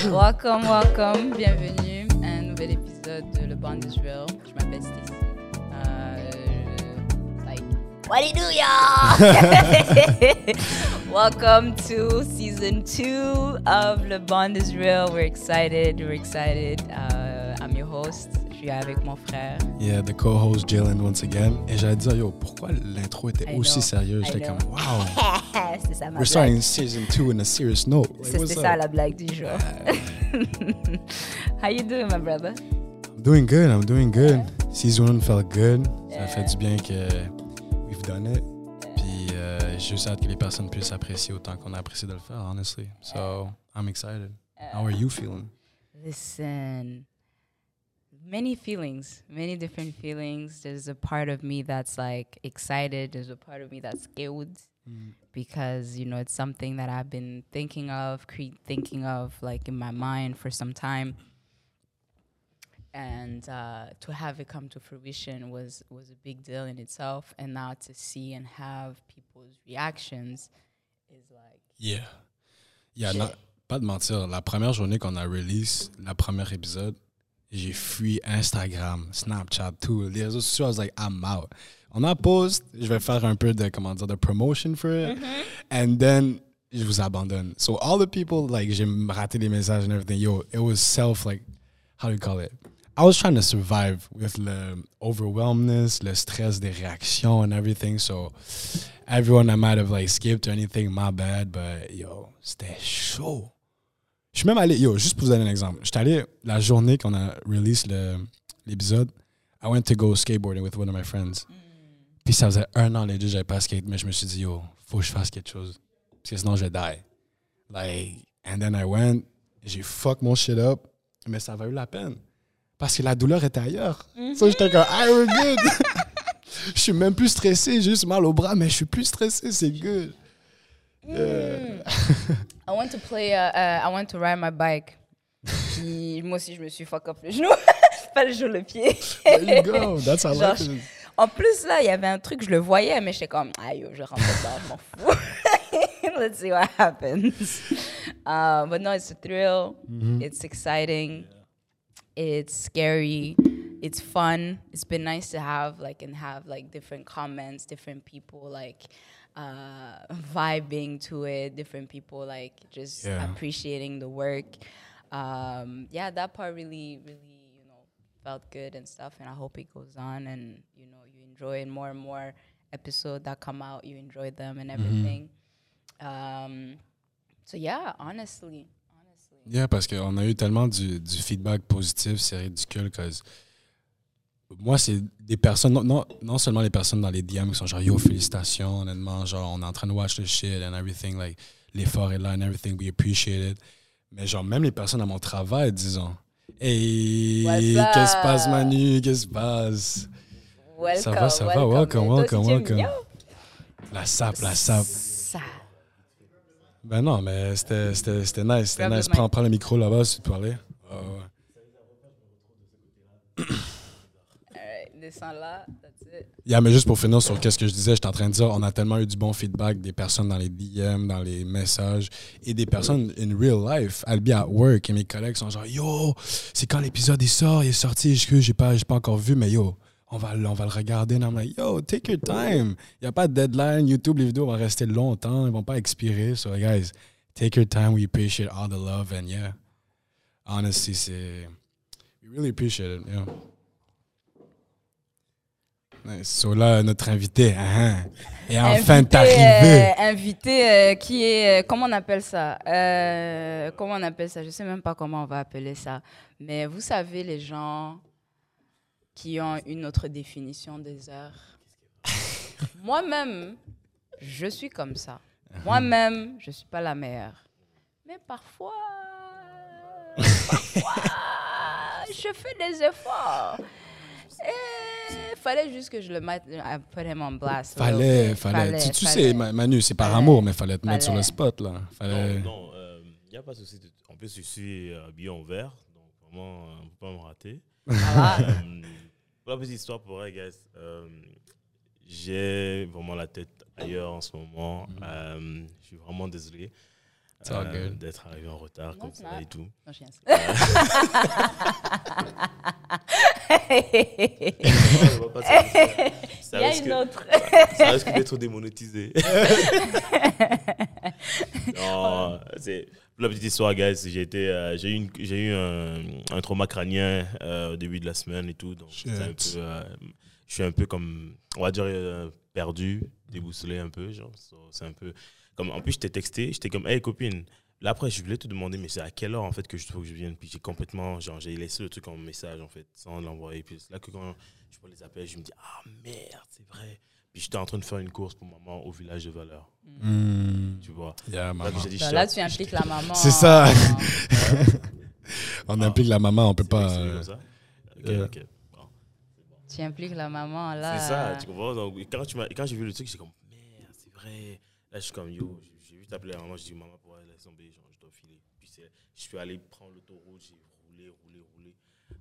welcome, welcome, bienvenue à un nouvel épisode de Le Band Israel. Je m'appelle Stacy. Euh, like, what do you do, y'all? welcome to season two of Le Band Israel. We're excited, we're excited. Uh, I'm your host. Suis avec mon frère. Yeah, the co-host Jalen once again. Et j'allais dire, yo, pourquoi l'intro était I aussi know, sérieuse? J'étais comme, wow, C'est ça ma we're blague. starting season two in a serious note. Like, c'est ça up? la blague du jour. How you doing, my brother? I'm doing good, I'm doing good. Season one felt good. Ça Yeah. fait du bien que we've done it. Puis euh, j'ai juste hâte que les personnes puissent apprécier autant qu'on a apprécié de le faire, honestly. So, I'm excited. How are you feeling? Listen, many feelings, many different feelings. There's a part of me that's like excited. There's a part of me that's scared because you know it's something that I've been thinking of, cre- thinking of like in my mind for some time. And uh, to have it come to fruition was was a big deal in itself. And now to see and have people's reactions is like Yeah. Yeah, pas de mentir. La première journée qu'on a release, la première épisode, j'ai fui Instagram, Snapchat, tout. Les réseaux sociaux, I was like, I'm out. On a post, je vais faire un peu de, comment dire, de promotion for it. And then, je vous abandonne. So all the people, like, j'ai raté les messages and everything. Yo, it was self, like, how do you call it? I was trying to survive with the overwhelmness, le stress des réactions and everything. So everyone I might have like skipped or anything, my bad. But yo, c'était chaud. Je suis même allé, yo, juste pour vous donner un exemple. J'étais allé la journée qu'on a release le- l'épisode. I went to go skateboarding with one of my friends. Puis ça faisait un an les deux, j'avais pas skate, mais je me suis dit, yo, faut que je fasse quelque chose. Parce que sinon, je die. Like, and then I went, j'ai fuck mon shit up, mais ça a valu la peine. Parce que la douleur était ailleurs. So j'étais comme, we're good. je suis même plus stressé, j'ai juste mal au bras, mais je suis plus stressé, c'est good. Yeah. I want to play, uh, uh, I want to ride my bike. Puis moi aussi, je me suis fuck up le genou. pas le genou, le pied. There you go. That's how Genre, life is. En plus, là, il y avait un truc, je le voyais, mais j'étais comme, aïe, yo, je rentre dedans, je m'en fous. Let's see what happens. Uh, but no, it's a thrill. It's exciting. It's scary. It's fun. It's been nice to have like and have like different comments, different people like uh, vibing to it, different people like just Yeah. appreciating the work. Um, yeah, that part really, really, you know, felt good and stuff. And I hope it goes on and you know you enjoy and more and more episodes that come out, you enjoy them and everything. Um, so yeah, honestly, honestly. Yeah, parce qu'on a eu tellement du, du feedback positif, c'est ridicule. Cause moi, c'est des personnes, non, non, non seulement les personnes dans les DM qui sont genre, yo, félicitations, honnêtement, genre, on est en train de watch the shit and everything, like, l'effort est là and everything, we appreciate it. Mais genre, même les personnes à mon travail, disons, hey, qu'est-ce qui se passe, Manu, qu'est-ce qui se passe? Welcome, Ça va, ça va, welcome, aussi, welcome, welcome. bien La sape, la sape. Ça. Ben non, mais c'était nice, c'était nice. Prends, prends le micro là-bas si tu peux parler. Ah ouais. Descends là. Yeah, mais juste pour finir sur qu'est-ce que je disais, j'étais en train de dire, on a tellement eu du bon feedback des personnes dans les DM, dans les messages, et des personnes in real life. I'll be at work et mes collègues sont genre, yo, c'est quand l'épisode il sort, il est sorti, je j'ai pas, j'ai pas encore vu, mais yo, on va, on va le regarder. I'm like, yo, take your time. Il n'y a pas de deadline. YouTube, les vidéos vont rester longtemps, ils vont pas expirer. So, guys, take your time. We appreciate all the love, and yeah, honestly, c'est, we really appreciate it, yeah. So là, notre invité hein, est enfin arrivé. euh, invité euh, qui est, euh, comment on appelle ça Euh, Comment on appelle ça Je sais même pas comment on va appeler ça. Mais vous savez, les gens qui ont une autre définition des heures. Moi-même, je suis comme ça. Moi-même, je suis pas la meilleure. Mais parfois, parfois, je fais des efforts. Et fallait juste que je le mette, I put him on blast. Fallait, bit. fallait. Tu, tu fallait. sais, Ma- Manu, c'est par Fallait. amour, mais fallait te mettre sur le Fallait. spot, là. Fallait... Non, il n'y a pas de souci. En plus, je suis euh, habillé en vert, donc vraiment, euh, on ne peut pas me rater. Voilà. Euh, pour la petite histoire pour elle, guys, euh, j'ai vraiment la tête ailleurs en ce moment. Euh, je suis vraiment désolé. Euh, d'être arrivé en retard comme That's ça not- et tout. Non, je. Ça Il y a risque- une autre. ça risque d'être démonétisé. non, c'est pour la petite histoire, guys. J'ai été, euh, j'ai eu, une- j'ai eu un, un trauma crânien euh, au début de la semaine et tout. Donc, un peu, euh, je suis un peu comme, on va dire, euh, perdu, déboussolé un peu. Genre, So, c'est un peu comme. En plus, je t'ai texté, j'étais comme, hey copine. Là après, je voulais te demander, mais c'est à quelle heure en fait que je faut que je vienne. Puis j'ai complètement, genre, j'ai laissé le truc en message en fait, sans l'envoyer. Puis c'est là que quand je vois les appels, je me dis, ah merde, c'est vrai. Puis j'étais en train de faire une course pour maman au village de Valeur. Mm. Tu vois. Yeah, Là, maman. que j'ai dit, je là, tu impliques la maman. C'est ça. en- On implique la maman, on peut pas. euh, ça? Bon. Tu impliques la maman là. C'est ça, tu comprends? Donc, quand, tu m'as- quand j'ai vu le truc, j'étais comme, merde, c'est vrai. Là, je suis comme, yo, j'ai- juste appelé la maman, j'ai dit, maman, pour elle, laisse tomber, genre, je dois filer. Puis c'est- je suis allé prendre l'autoroute, j'ai roulé, roulé, roulé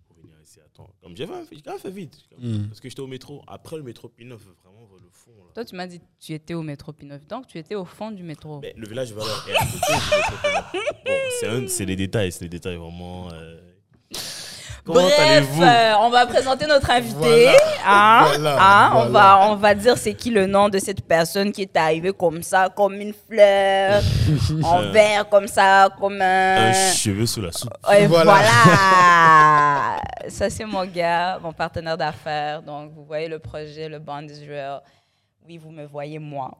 pour venir ici. Attends, comme j'ai fait, j'ai quand même fait vite. Comme- Mm. Parce que j'étais au métro. Après le métro P9, vraiment vers le fond. Là. Toi, tu m'as dit que tu étais au métro P9. Donc, tu étais au fond du métro. Mais le village Valeur est à côté du métro P9. Bon, c'est un- c'est les détails, c'est les détails vraiment. euh, Comment Bref, euh, on va présenter notre invité. Voilà. hein, Voilà, hein, On, va, on va dire c'est qui le nom de cette personne qui est arrivée comme ça, comme une fleur, en vert, comme ça, comme un. Un cheveu sous la soupe. Et Voilà. Ça, c'est mon gars, mon partenaire d'affaires. Donc, vous voyez le projet, le Bond Israel. Oui, vous me voyez moi.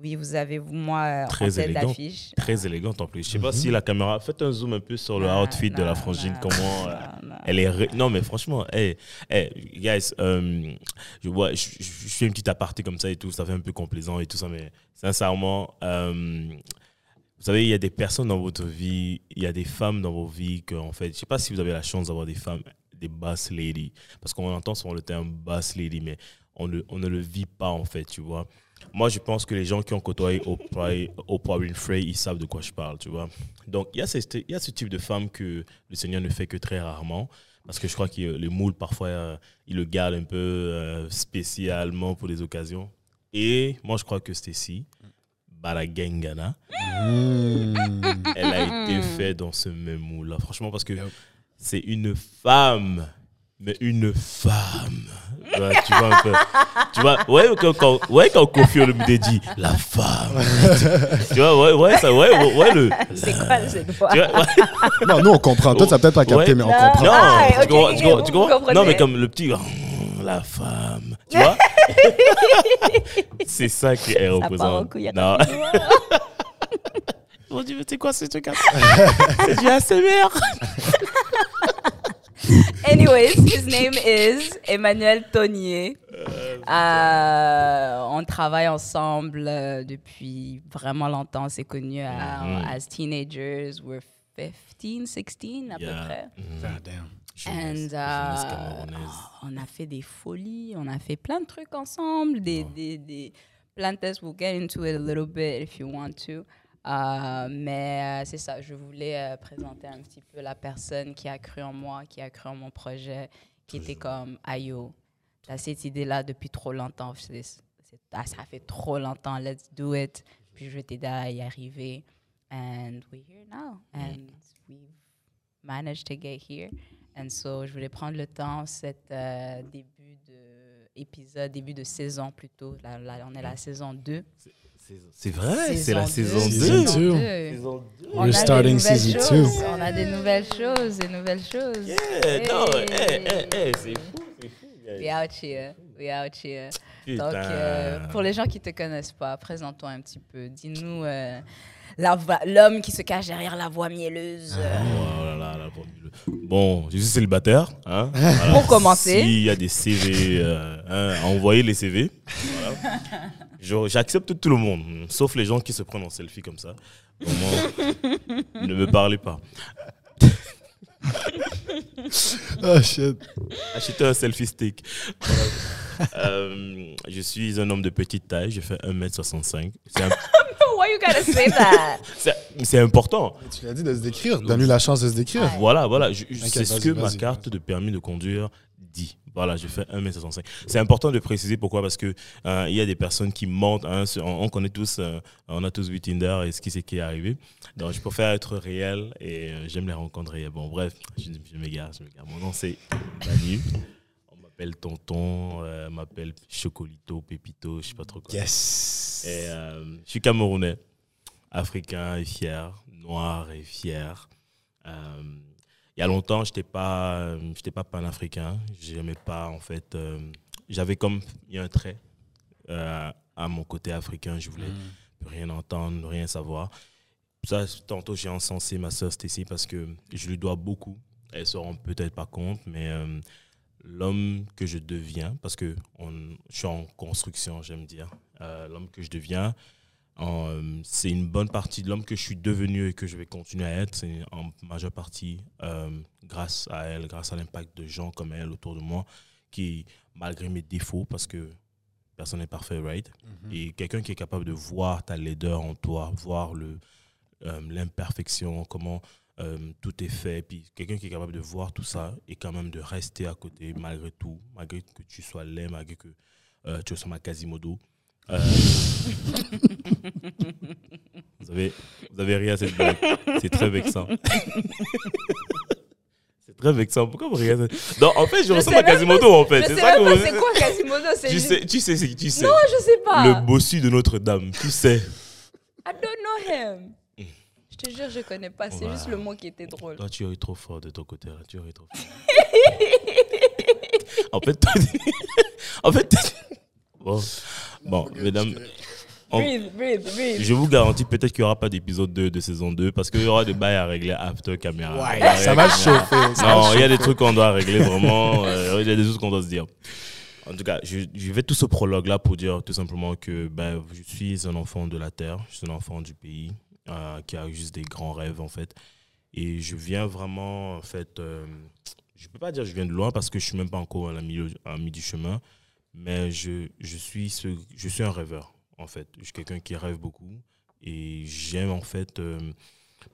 Oui, vous avez moi euh, en Très tête élégant. d'affiche. Très élégante en plus. Je sais pas si la caméra. Faites un zoom un peu sur le Non, outfit de la frangine. non, comment. euh. Elle est. ré- Non, mais franchement, hey, hey, guys, euh, je, vois, je, je- je fais une petite aparté comme ça et tout. Ça fait un peu complaisant et tout ça, mais sincèrement, vous savez, il y a des personnes dans votre vie, il y a des femmes dans vos vies que, en fait, je sais pas si vous avez la chance d'avoir des femmes, des boss ladies, parce qu'on entend souvent le terme boss lady, mais on ne, on ne le vit pas, en fait, tu vois. Moi, je pense que les gens qui ont côtoyé Oprah, Oprah Winfrey, ils savent de quoi je parle, tu vois. Donc, il y, a ce, il y a ce type de femme que le Seigneur ne fait que très rarement, parce que je crois que les moules, parfois, euh, ils le gardent un peu euh, spécialement pour des occasions. Et moi, je crois que Stacy, Baragengana, Mm. elle a été faite dans ce même moule-là. Franchement, parce que Yep. c'est une femme, mais une femme. Ouais, tu vois un peu. Tu vois, ouais, quand, quand, ouais, quand Kofi Olomide dit la femme. tu vois, ouais, ouais, ça, ouais, ouais, ouais, le. C'est quoi Tu vois, ouais. Non, nous on comprend. Toi, tu n'as peut-être pas capté, Ouais. mais on comprend. Non, Ah, tu ok, comprends, ok, tu comprends- vous tu comprends comprenez. Non, mais comme le petit. La femme. Tu vois? C'est ça Ça en représente. couille, Non. Mon Dieu, mais c'est quoi ce truc C'est du ASMR. Anyways, his name is Emmanuel Tonier. Euh, on travaille ensemble euh, depuis vraiment longtemps. On s'est connus à- Mhm. as teenagers. We're 15, 16 à peu Yeah. près. Mm. Ah, damn. And, uh, camerounaise. on a fait des folies, on a fait plein de trucs ensemble, des, des, des plein de tests. We'll get into it a little bit if you want to. Euh, mais euh, c'est ça, je voulais euh, présenter un petit peu la personne qui a cru en moi, qui a cru en mon projet, qui était comme Ayo, t'as cette idée-là depuis trop longtemps, c'est- c'est- ah, ça fait trop longtemps, let's do it. Puis je vais t'aider à y arriver. And we're here now. And we've managed to get here. And so, je voulais prendre le temps, cet début de épisode, début de saison plutôt. Là, là, on est la saison 2. C'est vrai, c'est la saison deux. 2. Season two. Saison 2. On We're a starting des nouvelles season choses. two. On a des nouvelles choses, des nouvelles choses. Yeah, non, Hey. hey, hey, hey, c'est fou, c'est fou. We out here. We out here. Putain. Donc, euh, pour les gens qui te connaissent pas, présente-toi un petit peu. Dis-nous euh, l'homme qui se cache derrière la voix mielleuse. euh, Oh là là, là, Bon, je suis célibataire. Hein, voilà. Pour commencer. S'il y a des CV, euh, hein, envoyez les CV. J'accepte tout le monde, sauf les gens qui se prennent en selfie comme ça. Ne me parlez pas. Oh. Achetez un selfie stick. Euh, je suis un homme de petite taille, je fais 1m65. C'est un- Why you gotta say that? c'est- important. Tu l'as dit de se décrire. Donne-lui la chance de se décrire. Voilà, voilà. c'est ce que ma carte de permis de conduire dit. Voilà, je fais 1m65. C'est important de préciser pourquoi, parce que euh, il y a des personnes qui mentent. hein, on, on connaît tous, euh, on a tous vu Tinder et ce qui c'est qui est arrivé. Donc, je préfère être réel et euh, j'aime les rencontres réelles. Bon, bref, je, je m'égare, je m'égare. Mon nom, c'est Manu. On m'appelle Tonton, euh, on m'appelle Chocolito, Pépito, je sais pas trop quoi. Yes. Et, euh, je suis camerounais, africain et fier, noir et fier. Il y a longtemps, je n'étais pas, j'étais pas panafricain. J'aimais pas, en fait. euh, J'avais comme. Il y a un trait euh, à mon côté africain. Je voulais plus rien entendre, rien savoir. Ça, tantôt, j'ai encensé ma soeur Stacy parce que je lui dois beaucoup. Elles ne se rendent peut-être pas compte, mais euh, l'homme que je deviens, parce que on, je suis en construction, j'aime dire, l'homme que je deviens, en, euh, c'est une bonne partie de l'homme que je suis devenu et que je vais continuer à être. C'est en majeure partie euh, grâce à elle, grâce à l'impact de gens comme elle autour de moi, qui, malgré mes défauts, parce que personne n'est parfait, right? Et quelqu'un qui est capable de voir ta laideur en toi, voir le, euh, l'imperfection, comment tout est fait, puis quelqu'un qui est capable de voir tout ça et quand même de rester à côté malgré tout, malgré que tu sois laid, malgré que tu ressembles à Quasimodo. Euh, vous, avez, vous avez ri à cette blague. C'est très vexant. c'est très vexant. Pourquoi vous riez à cette- Non, en fait, je, Je ressemble à Quasimodo, en fait. C'est ça que vous- c'est quoi Quasimodo, tu juste- sais, tu sais, tu sais. Non, je sais pas. Le bossu de Notre-Dame, tu sais. I don't know him. Je te jure, je connais pas. C'est juste le mot qui était drôle. Toi, tu ris trop fort de ton côté. Là. Tu trop fort. en fait, toi- en fait, bon, bon, mesdames, on- Breathe, breathe, breathe. je vous garantis peut-être qu'il n'y aura pas d'épisode 2 de saison 2 parce qu'il y aura des bails à régler after caméra. Ouais, ça va chauffer. Non, il y a des trucs qu'on doit régler vraiment. euh, Il y a des choses qu'on doit se dire. En tout cas, je, je vais tout ce prologue-là pour dire tout simplement que ben, je suis un enfant de la terre, je suis un enfant du pays euh, qui a juste des grands rêves en fait. Et je viens vraiment, en fait, euh, je peux pas dire que je viens de loin parce que je suis même pas encore à la milieu, à mi du chemin, mais je, je, suis ce, je suis un rêveur en fait. Je suis quelqu'un qui rêve beaucoup et j'aime en fait euh,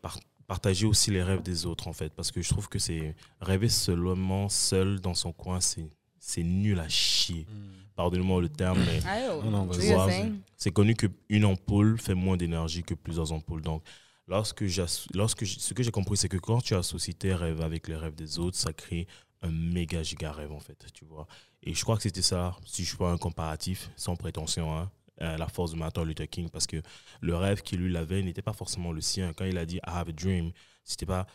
par- partager aussi les rêves des autres en fait parce que je trouve que c'est rêver seulement seul dans son coin c'est c'est nul à chier pardonnez-moi le terme mais thing. c'est connu qu'une ampoule fait moins d'énergie que plusieurs ampoules. Donc, lorsque, lorsque ce que j'ai compris, c'est que quand tu associes tes rêves avec les rêves des autres, ça crée un méga giga rêve, en fait, tu vois. Et je crois que c'était ça, si je fais un comparatif, sans prétention, hein, euh, la force de Martin Luther King, parce que le rêve qu'il lui avait n'était pas forcément le sien. Quand il a dit « I have a dream », c'était pas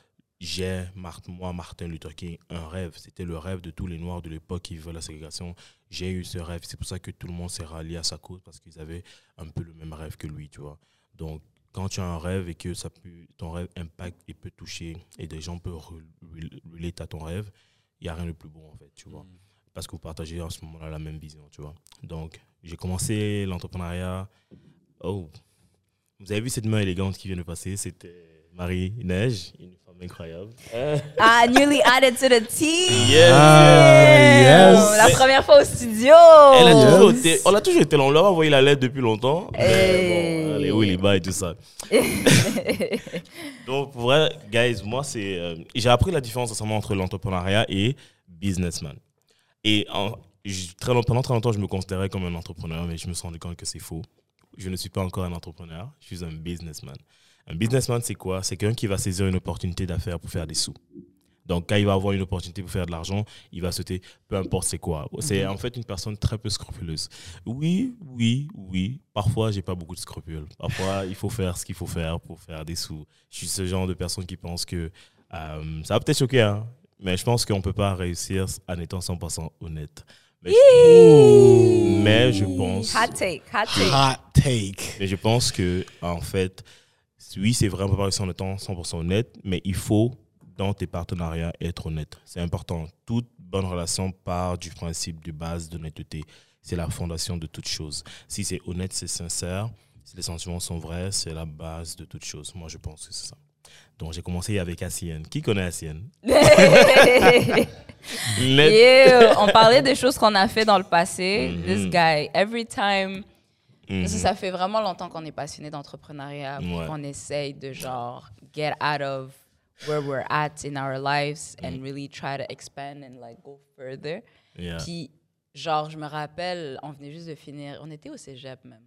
j'ai, moi, Martin Luther King, un rêve. C'était le rêve de tous les Noirs de l'époque qui vivaient la ségrégation. J'ai eu ce rêve. C'est pour ça que tout le monde s'est rallié à sa cause parce qu'ils avaient un peu le même rêve que lui, tu vois. Donc, quand tu as un rêve et que ça peut, ton rêve impacte et peut toucher et des gens peuvent re- re- relate à ton rêve, il n'y a rien de plus beau, en fait, tu vois. Parce que vous partagez en ce moment-là la même vision, tu vois. Donc, j'ai commencé l'entrepreneuriat. Oh, vous avez vu cette main élégante qui vient de passer? C'était Marie-Neige, une femme incroyable. Ah, newly added to the team. Yes, Ah, yes. Oh, La première fois au studio. Elle a Yes. toujours été, on a toujours été là. On leur a envoyé la lettre depuis longtemps. Mais Hey. bon, les Willy Bye et tout ça. Donc, pour vrai, guys, moi, c'est. euh, j'ai appris la différence entre l'entrepreneuriat et businessman. Et en- très long- pendant très longtemps, je me considérais comme un entrepreneur, mais je me suis rendu compte que c'est faux. Je ne suis pas encore un entrepreneur, je suis un businessman. Un businessman, c'est quoi? C'est quelqu'un qui va saisir une opportunité d'affaires pour faire des sous. Donc, quand il va avoir une opportunité pour faire de l'argent, il va sauter, peu importe c'est quoi. C'est en fait une personne très peu scrupuleuse. Oui, oui, oui. Parfois, j'ai pas beaucoup de scrupules. Parfois, il faut faire ce qu'il faut faire pour faire des sous. Je suis ce genre de personne qui pense que euh, ça va peut-être choquer, hein, mais je pense qu'on peut pas réussir en étant 100% honnête. Mais je, mais je pense. Hot take, hot take. Hot take. Mais je pense que, en fait, oui, c'est vrai, on peut pas en étant 100% honnête, mais il faut, dans tes partenariats, être honnête. C'est important. Toute bonne relation part du principe de base d'honnêteté. C'est la fondation de toute chose. Si c'est honnête, c'est sincère. Si les sentiments sont vrais, c'est la base de toute chose. Moi, je pense que c'est ça. Donc, j'ai commencé avec ACN. Qui connaît ACN Yeah, on parlait des choses qu'on a fait dans le passé. Mhm. This guy, every time. Mhm. Ça fait vraiment longtemps qu'on est passionné d'entrepreneuriat, Ouais. qu'on essaye de genre get out of where we're at in our lives Mhm. and really try to expand and like go further. Yeah. Puis genre je me rappelle, on venait juste de finir, on était au cégep même.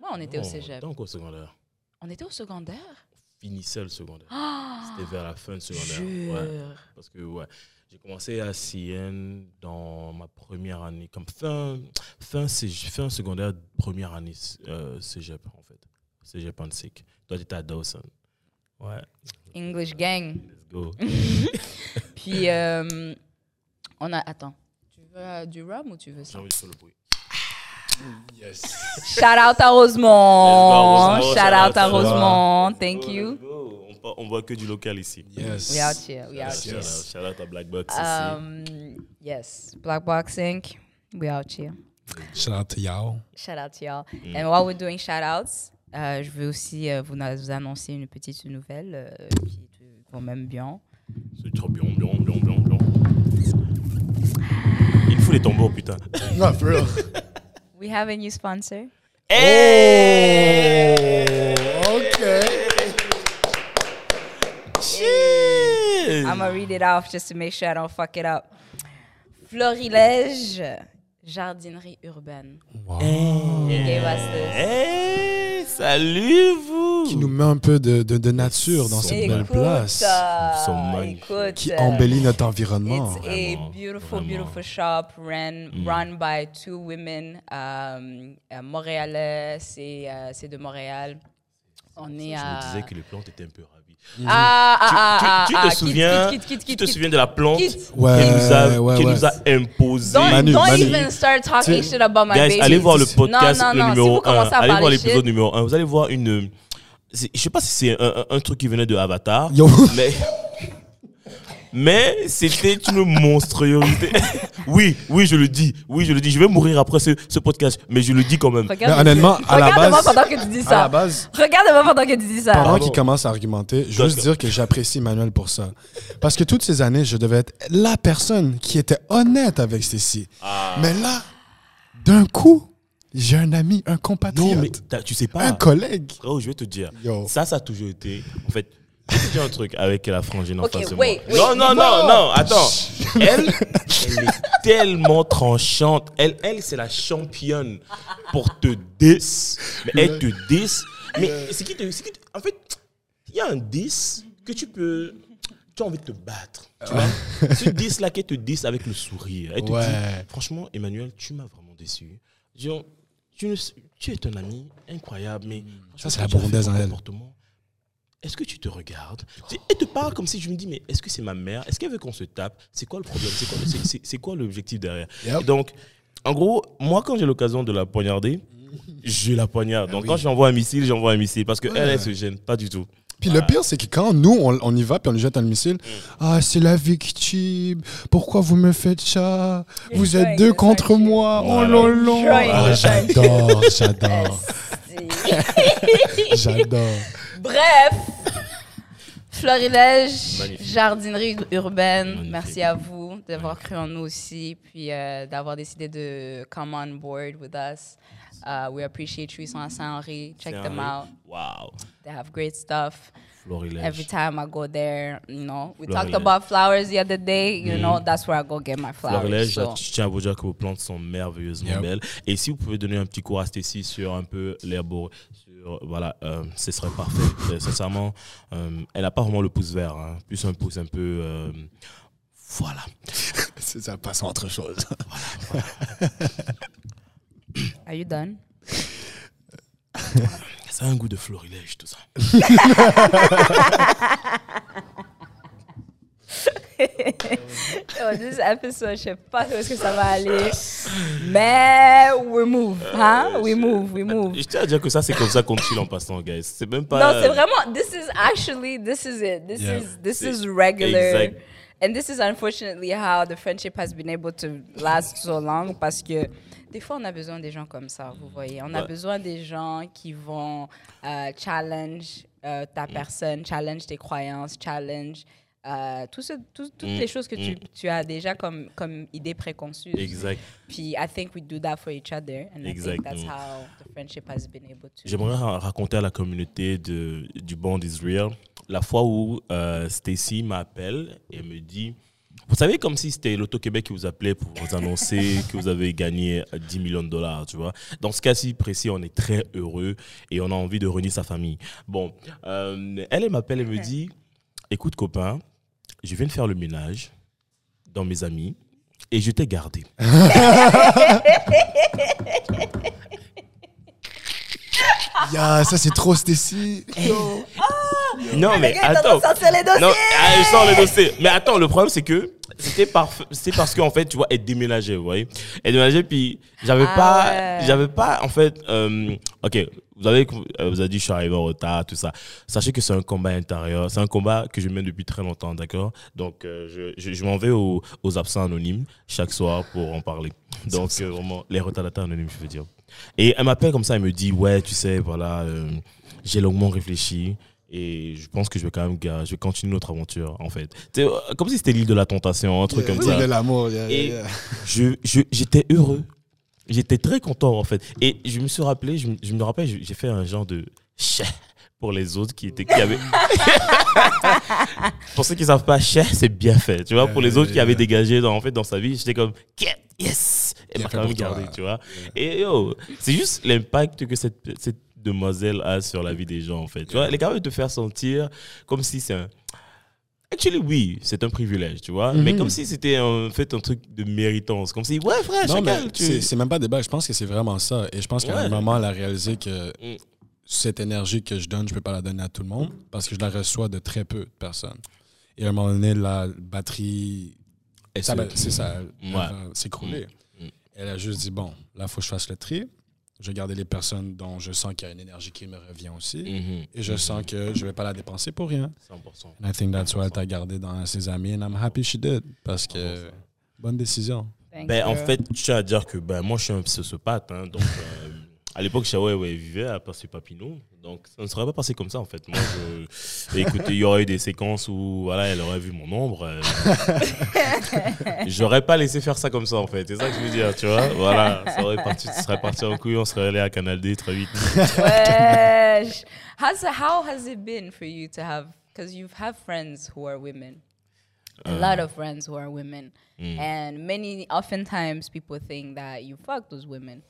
Ouais, on était au Oh, cégep. Donc, au secondaire. On était au secondaire? Finissait le secondaire. C'était vers la fin du secondaire. Ouais. Parce que, ouais, j'ai commencé à CN dans ma première année, comme fin, fin, fin secondaire, première année euh, cégep, en fait. Cégep Antique. Toi, tu étais à Dawson. Ouais, English gang. let's go. Puis euh, on a attends. Tu veux euh, du rhum ou tu veux J'ai ça? envie de faire le bruit. Yes. Shout out à Rosemont. go, Shout shout out à. Rosemont. Thank you. On, voit que du local ici. Yes. We out here. We out Shout here. out, shout out à Black Box ici. Um, yes, Black Box Inc. We out here. Shout out to y'all. Shout out to y'all. Mm. And while we're doing shout outs, euh, je veux aussi euh, vous, vous annoncer une petite nouvelle euh, qui est quand même bien. C'est trop bien, bien, bien, bien, bien. Il faut les tambours, putain. No, for real. We have a new sponsor. Hey! okay. Shit! I'm gonna read it off just to make sure I don't fuck it up. Florilège, jardinerie urbaine. Wow. Gave us this. Hey, salut vous! Qui nous met un peu de, de, de nature dans cette belle place. euh, écoute, Qui embellit notre environnement. It's Vraiment, a beautiful, vraiment. beautiful shop run, run by two women um, montréalais. C'est c'est de Montréal. On est Je à. me disais que les plantes étaient un peu ravies. Ah, ah, Tu- ah, tu, ah, tu ah, te souviens, tu te souviens de la plante qu'elle nous a, ouais, ouais. nous a imposée? Don't, Manu, don't Manu. even start talking Tu- shit about my Guys, baby. allez voir le podcast non, non, le si numéro vous 1. commencez à Allez voir l'épisode numéro 1. Vous allez voir une. Je sais pas si c'est un, un- un truc qui venait de Avatar, Yo. mais. Mais c'était une monstruosité. oui, oui, je le dis. Oui, je le dis. Je vais mourir après ce, ce podcast, mais je le dis quand même. Regarde, honnêtement, à la Regarde-moi base- pendant que tu dis À ça. la base, Regarde-moi pendant que tu dis ça. pendant qu'il commence à argumenter, je veux juste dire que j'apprécie Emmanuel pour ça. Parce que toutes ces années, je devais être la personne qui était honnête avec Cécile. Ah. Mais là, d'un coup, j'ai un ami, un Non, compatriote, mais tu sais pas. un collègue. Frérot, je vais te dire. Yo. Ça, ça a toujours été. En fait, dire un truc avec la frangine en face de wait, moi. wait. non, non, non, non, attends. Elle, elle est tellement tranchante. Elle, elle c'est la championne pour te dis. Mais elle te dis. Mais c'est qui te. c'est qui te- En fait, il y a un 10 que tu peux. Tu as envie de te battre. Tu vois Ce 10 là qui te dit avec le sourire. Elle te Ouais. dit Franchement, Emmanuel, tu m'as vraiment déçu. Genre, tu, ne- tu es un ami incroyable, mais. Ça, c'est la burundaise en elle. comportement. Est-ce que tu te regardes? Elle te parle comme si je me dis, mais est-ce que c'est ma mère? Est-ce qu'elle veut qu'on se tape? C'est quoi le problème? C'est quoi, c'est- c'est- c'est quoi l'objectif derrière? Yep. Et donc, en gros, moi, quand j'ai l'occasion de la poignarder, je la poignarde. Donc, oui. quand j'envoie un missile, j'envoie un missile. Parce qu'elle, Ouais. elle se gêne pas du tout. Puis le pire, c'est que quand nous, on, on y va, puis on lui jette un missile, ah, c'est la victime, pourquoi vous me faites ça? Vous êtes deux contre moi, oh lolo Trying, Ah. J'adore, j'adore, j'adore. Bref, Florilège, Magnifique. jardinerie urbaine, Magnifique. merci à vous d'avoir cru en nous aussi, puis euh, d'avoir décidé de come on board with us. Uh, we appreciate you. Ils sont à Saint-Henri. Check them out. Wow. They have great stuff. Florilège. Every time I go there, you know, we Florilège. talked about flowers the other day. You know, that's where I go get my flowers. Florilège, so. je tiens à vous dire que vos plantes sont merveilleusement Yep. belles. Et si vous pouvez donner un petit cours à Stécie sur un peu l'herbe, sur voilà, euh, ce serait parfait. Sincèrement, euh, elle n'a pas vraiment le pouce vert, hein. plus un pouce un peu. euh, voilà. C'est ça, passons à autre chose. Are you done? Ça a un goût de florilège, tout ça. Oh, this episode, je sais pas où est-ce que ça va aller. Mais we move, hein? We move, we move. Je tiens à dire que ça, c'est comme ça qu'on chill en passant, guys. C'est même pas. Non, c'est vraiment. This is actually. This is it. This Yeah. is this C'est is regular. exact. And this is unfortunately how the friendship has been able to last so long parce que des fois on a besoin des gens comme ça, vous voyez. On a Ouais. besoin des gens qui vont euh, challenge euh, ta personne, challenge tes croyances, challenge euh, tout ce- tout- toutes les choses que tu, tu as déjà comme, comme idée préconçue. Exact. Puis I think we do that for each other. And I think that's Exactement. how the friendship has been able to. J'aimerais ra- raconter à la communauté de, du Bond Israel la fois où euh, Stacy m'appelle et me dit Vous savez, comme si c'était l'Auto-Québec qui vous appelait pour vous annoncer que vous avez gagné euh, 10 millions de dollars, tu vois. Dans ce cas-ci précis, on est très heureux et on a envie de réunir sa famille. Bon, euh, elle, elle m'appelle et me dit Écoute, copain, je viens de faire le ménage dans mes amis et je t'ai gardé. Yeah, ça c'est trop Stacy. Non, mais attends. de sortir les dossiers. Non, ah, les dossiers. Mais attends, le problème, c'est que c'était c'est parce qu'en fait, tu vois, elle déménageait, vous voyez. Elle déménageait, puis j'avais Ah pas, ouais. j'avais pas, en fait, euh, ok, vous avez, euh, vous avez dit, je suis arrivé en retard, tout ça. Sachez que c'est un combat intérieur. C'est un combat que je mène depuis très longtemps, d'accord? Donc, euh, je, je, je m'en vais aux, aux absents anonymes chaque soir pour en parler. Donc, euh, vraiment, les retardataires anonymes, je veux dire. Et elle m'appelle comme ça, elle me dit, ouais, tu sais, voilà, euh, j'ai longuement réfléchi. Et je pense que je vais quand même je vais continuer notre aventure, en fait. Euh, comme si c'était l'île de la tentation, un truc comme ça. de l'amour. yeah, Et- yeah, yeah. Je- je- J'étais heureux. J'étais très content, en fait. Et je me suis rappelé, je, me- je me rappelle, j'ai fait un genre de pour les autres qui étaient qui avaient pour ceux qui savent pas chais c'est bien fait tu vois. Pour les autres qui avaient dégagé dans en fait dans sa vie j'étais comme yes Bien m'a quand même gardé tu vois. Et yo c'est juste l'impact que cette, cette demoiselle a sur la vie des gens en fait tu vois. Elle est capable de te faire sentir comme si c'est un Actually, oui, c'est un privilège, tu vois. Mais Mhm. comme si c'était en fait un truc de méritance. Comme si, ouais, frère, chacun, tu- c'est c'est même pas débat. Je pense que c'est vraiment ça. Et je pense qu'à Ouais. un moment, elle a réalisé que Mm. cette énergie que je donne, je peux pas la donner à tout le monde parce que je la reçois de très peu de personnes. Et à un moment donné, la batterie, ça, c'est ça, Ouais. s'écrouler. Mm. Mm. Elle a juste dit bon, là, il faut que je fasse le tri. Je vais garder les personnes dont je sens qu'il y a une énergie qui me revient aussi. Mhm. Et je sens que je vais pas la dépenser pour rien. 100%. And I think that's why elle t'a gardé dans ses amis. And I'm happy she did. Parce que bonne décision. Thank Ben, en fait, je tiens à dire que ben, moi, je suis un sociopathe. Hein, donc, euh, à l'époque, Shawa ouais, vivait à Passé Papineau. Donc, ça ne serait pas passé comme ça, en fait. Moi, je... Écoutez, il y aurait eu des séquences où voilà, elle aurait vu mon ombre. euh, J'aurais pas laissé faire ça comme ça, en fait. C'est ça que je veux dire, tu vois. Voilà, ça, aurait parti, ça serait parti en couille, on serait allé à Canal D très vite. Wesh. How's how has it been for you to have because you have friends who are women, a lot of friends who are women, and many oftentimes people think that you fuck those women,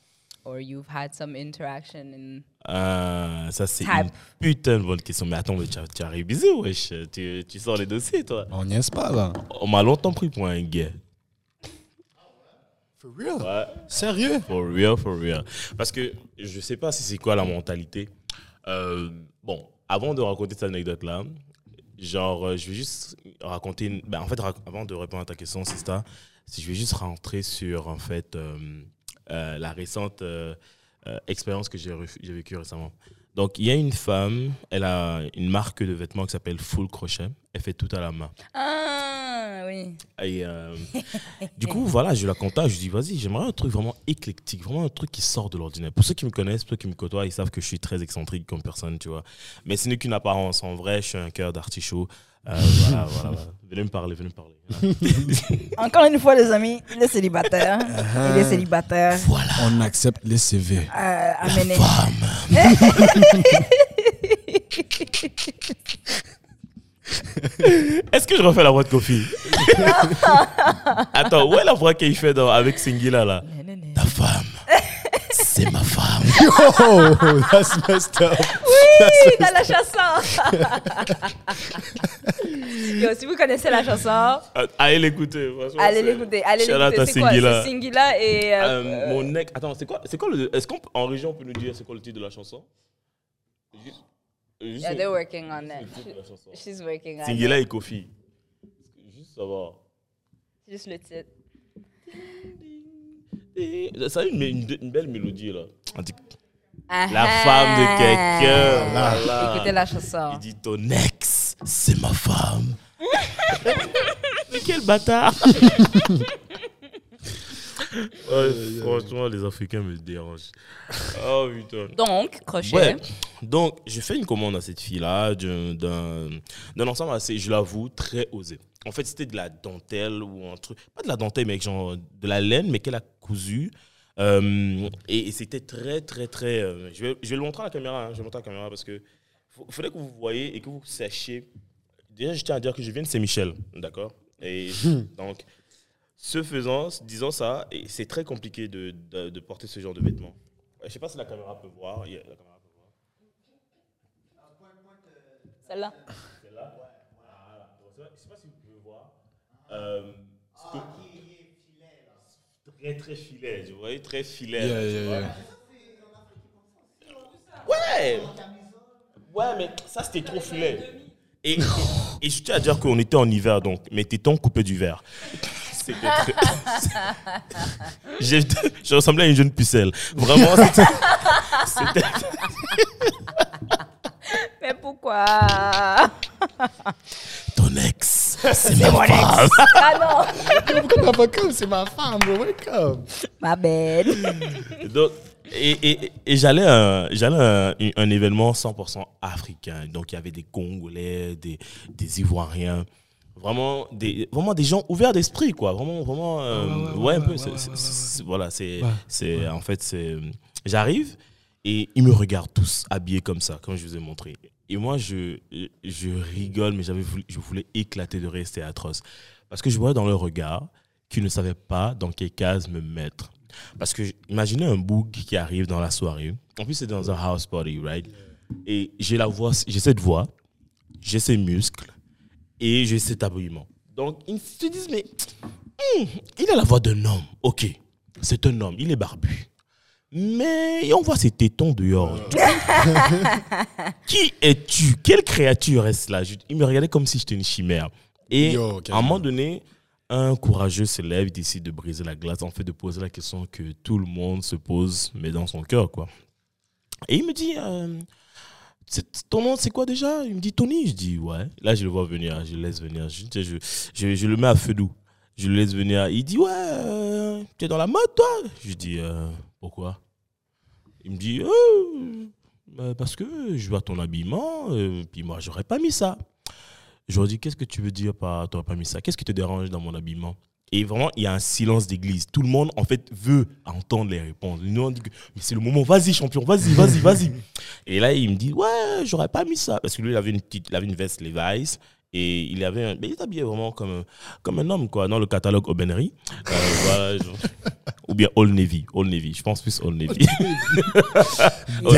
or you've had some interaction in. Euh, ça, c'est Type. une putain de bonne question. Mais attends, mais tu, as- tu as révisé, wesh. Tu, tu sors les dossiers, toi. On n'y est pas, là. On m'a longtemps pris pour un gay. For real? Ouais. Sérieux? For real, for real. Parce que je sais pas si c'est quoi la mentalité. Euh, bon, avant de raconter cette anecdote-là, genre, euh, je vais juste raconter. une- ben, en fait, avant de répondre à ta question, Sista, si je vais juste rentrer sur, en fait, euh, euh, la récente euh, euh, expérience que j'ai vécue récemment. Donc, il y a une femme, elle a une marque de vêtements qui s'appelle Full Crochet. Elle fait tout à la main. Ah oui. Et euh, du coup, voilà, je la contacte, je dis, vas-y, j'aimerais un truc vraiment éclectique, vraiment un truc qui sort de l'ordinaire. Pour ceux qui me connaissent, pour ceux qui me côtoient, ils savent que je suis très excentrique comme personne, tu vois. Mais ce n'est qu'une apparence. En vrai, je suis un cœur d'artichaut. Euh, voilà, voilà. Venez me parler, venez me parler. Encore une fois, les amis, il est célibataire. Il est célibataire. voilà. On accepte les CV. Euh, amenez. Est-ce que je refais la voix de Kofi? Attends, où est la voix qu'il fait dans, avec Singila là? Ta femme, c'est ma femme. Oh, that's messed up. Oui, dans la chanson. Yo, si vous connaissez la chanson, Euh, Allez l'écouter. allez l'écouter. Allez l'écouter. C'est quoi Singila. Singila et. euh, Euh, mon nec. Attends, c'est quoi, c'est quoi le. Est-ce qu'en région, on peut nous dire c'est quoi le titre de la chanson? Juste. juste Yeah, they're working on it. She's working on Singila it. et Kofi. Juste savoir. Juste le titre. Ça a une, une, une belle mélodie là. Ah La ah. femme de quelqu'un. Voilà. Écoutez la chanson. Il dit ton ex, c'est ma femme. Mais quel bâtard Ouais, franchement, les Africains me dérangent. Oh putain. Donc, crochet. Ouais. Donc, je fais une commande à cette fille-là d'un ensemble assez, je l'avoue, très osé. En fait, c'était de la dentelle ou un truc. Pas de la dentelle, mais genre de la laine, mais qu'elle a cousu. Euh, et et c'était très, très, très. euh, je, vais, je vais le montrer à la caméra. hein, je vais le montrer à la caméra parce que faut- faudrait que vous voyez et que vous sachiez. Déjà, je tiens à dire que je viens de Saint-Michel, d'accord? Et donc, ce faisant, disant ça, et c'est très compliqué de, de, de porter ce genre de vêtements. Je sais pas si la caméra peut voir. il la caméra peut voir. Celle-là. C'est là Voilà. Donc, Je sais pas si vous pouvez voir. Euh, ce que- Très, très filet, vous voyez, très filet. Yeah, yeah. Ouais Ouais, mais ça, c'était trop filet. Et, et, et je tiens à dire qu'on était en hiver, donc mes tétons coupaient du verre. C'était très- J'ai- Je ressemblais à une jeune pucelle. Vraiment, c'était... c'était- Mais pourquoi? Ton ex, c'est ma femme. Ah non Pourquoi t'as pas comme? C'est ma femme, bro? Wake up. Ma belle. Donc, et et, et j'allais à, j'allais un, un événement 100% africain. Donc, il y avait des Congolais, des, des Ivoiriens. Vraiment des, vraiment des gens ouverts d'esprit, quoi. Vraiment, vraiment. euh, ouais, un peu. c'est- c'est- c'est- voilà, c'est. En fait, c'est. J'arrive et ils me regardent tous habillés comme ça, comme je vous ai montré. Et moi, je, je rigole, mais j'avais voulu- je voulais éclater de c'était atroce. Parce que je voyais dans leur regard qu'ils ne savaient pas dans quelle case me mettre. Parce que imaginez un boug qui arrive dans la soirée. En plus, c'est dans un house party, right? Et j'ai la voix, j'ai cette voix, j'ai ces muscles et j'ai cet habillement. Donc, ils se disent, mais hum, il a la voix d'un homme. Ok, c'est un homme, il est barbu. Mais on voit ses tétons dehors. Qui es-tu? Quelle créature est-ce là? Je- Il me regardait comme si j'étais une chimère. Et Yo, à un moment donné, un courageux se lève, il décide de briser la glace, en fait de poser la question que tout le monde se pose, mais dans son cœur, quoi. Et il me dit, euh, ton nom c'est quoi déjà? Il me dit Tony. Je dis ouais. Là je le vois venir, je le laisse venir. Je, je, le mets à feu doux. Je le laisse venir. Il dit ouais, euh, tu es dans la mode toi? Je dis euh, pourquoi? Il me dit bah, parce que je vois ton habillement, puis moi j'aurais pas mis ça. Je lui dis qu'est-ce que tu veux dire par t'aurais pas mis ça Qu'est-ce qui te dérange dans mon habillement? Et vraiment, il y a un silence d'église. Tout le monde, en fait, veut entendre les réponses. Nous, on dit que mais c'est le moment, vas-y, champion, vas-y, vas-y, vas-y. Et là, il me dit, ouais, j'aurais pas mis ça. Parce que lui, il avait une, petite, il avait une veste Levi's. Et il avait un, mais il s'habillait vraiment comme, un- comme un homme, quoi, dans le catalogue Aubainerie. Euh, voilà, genre- ou bien All Navy. All Navy. Je pense plus All Navy. Le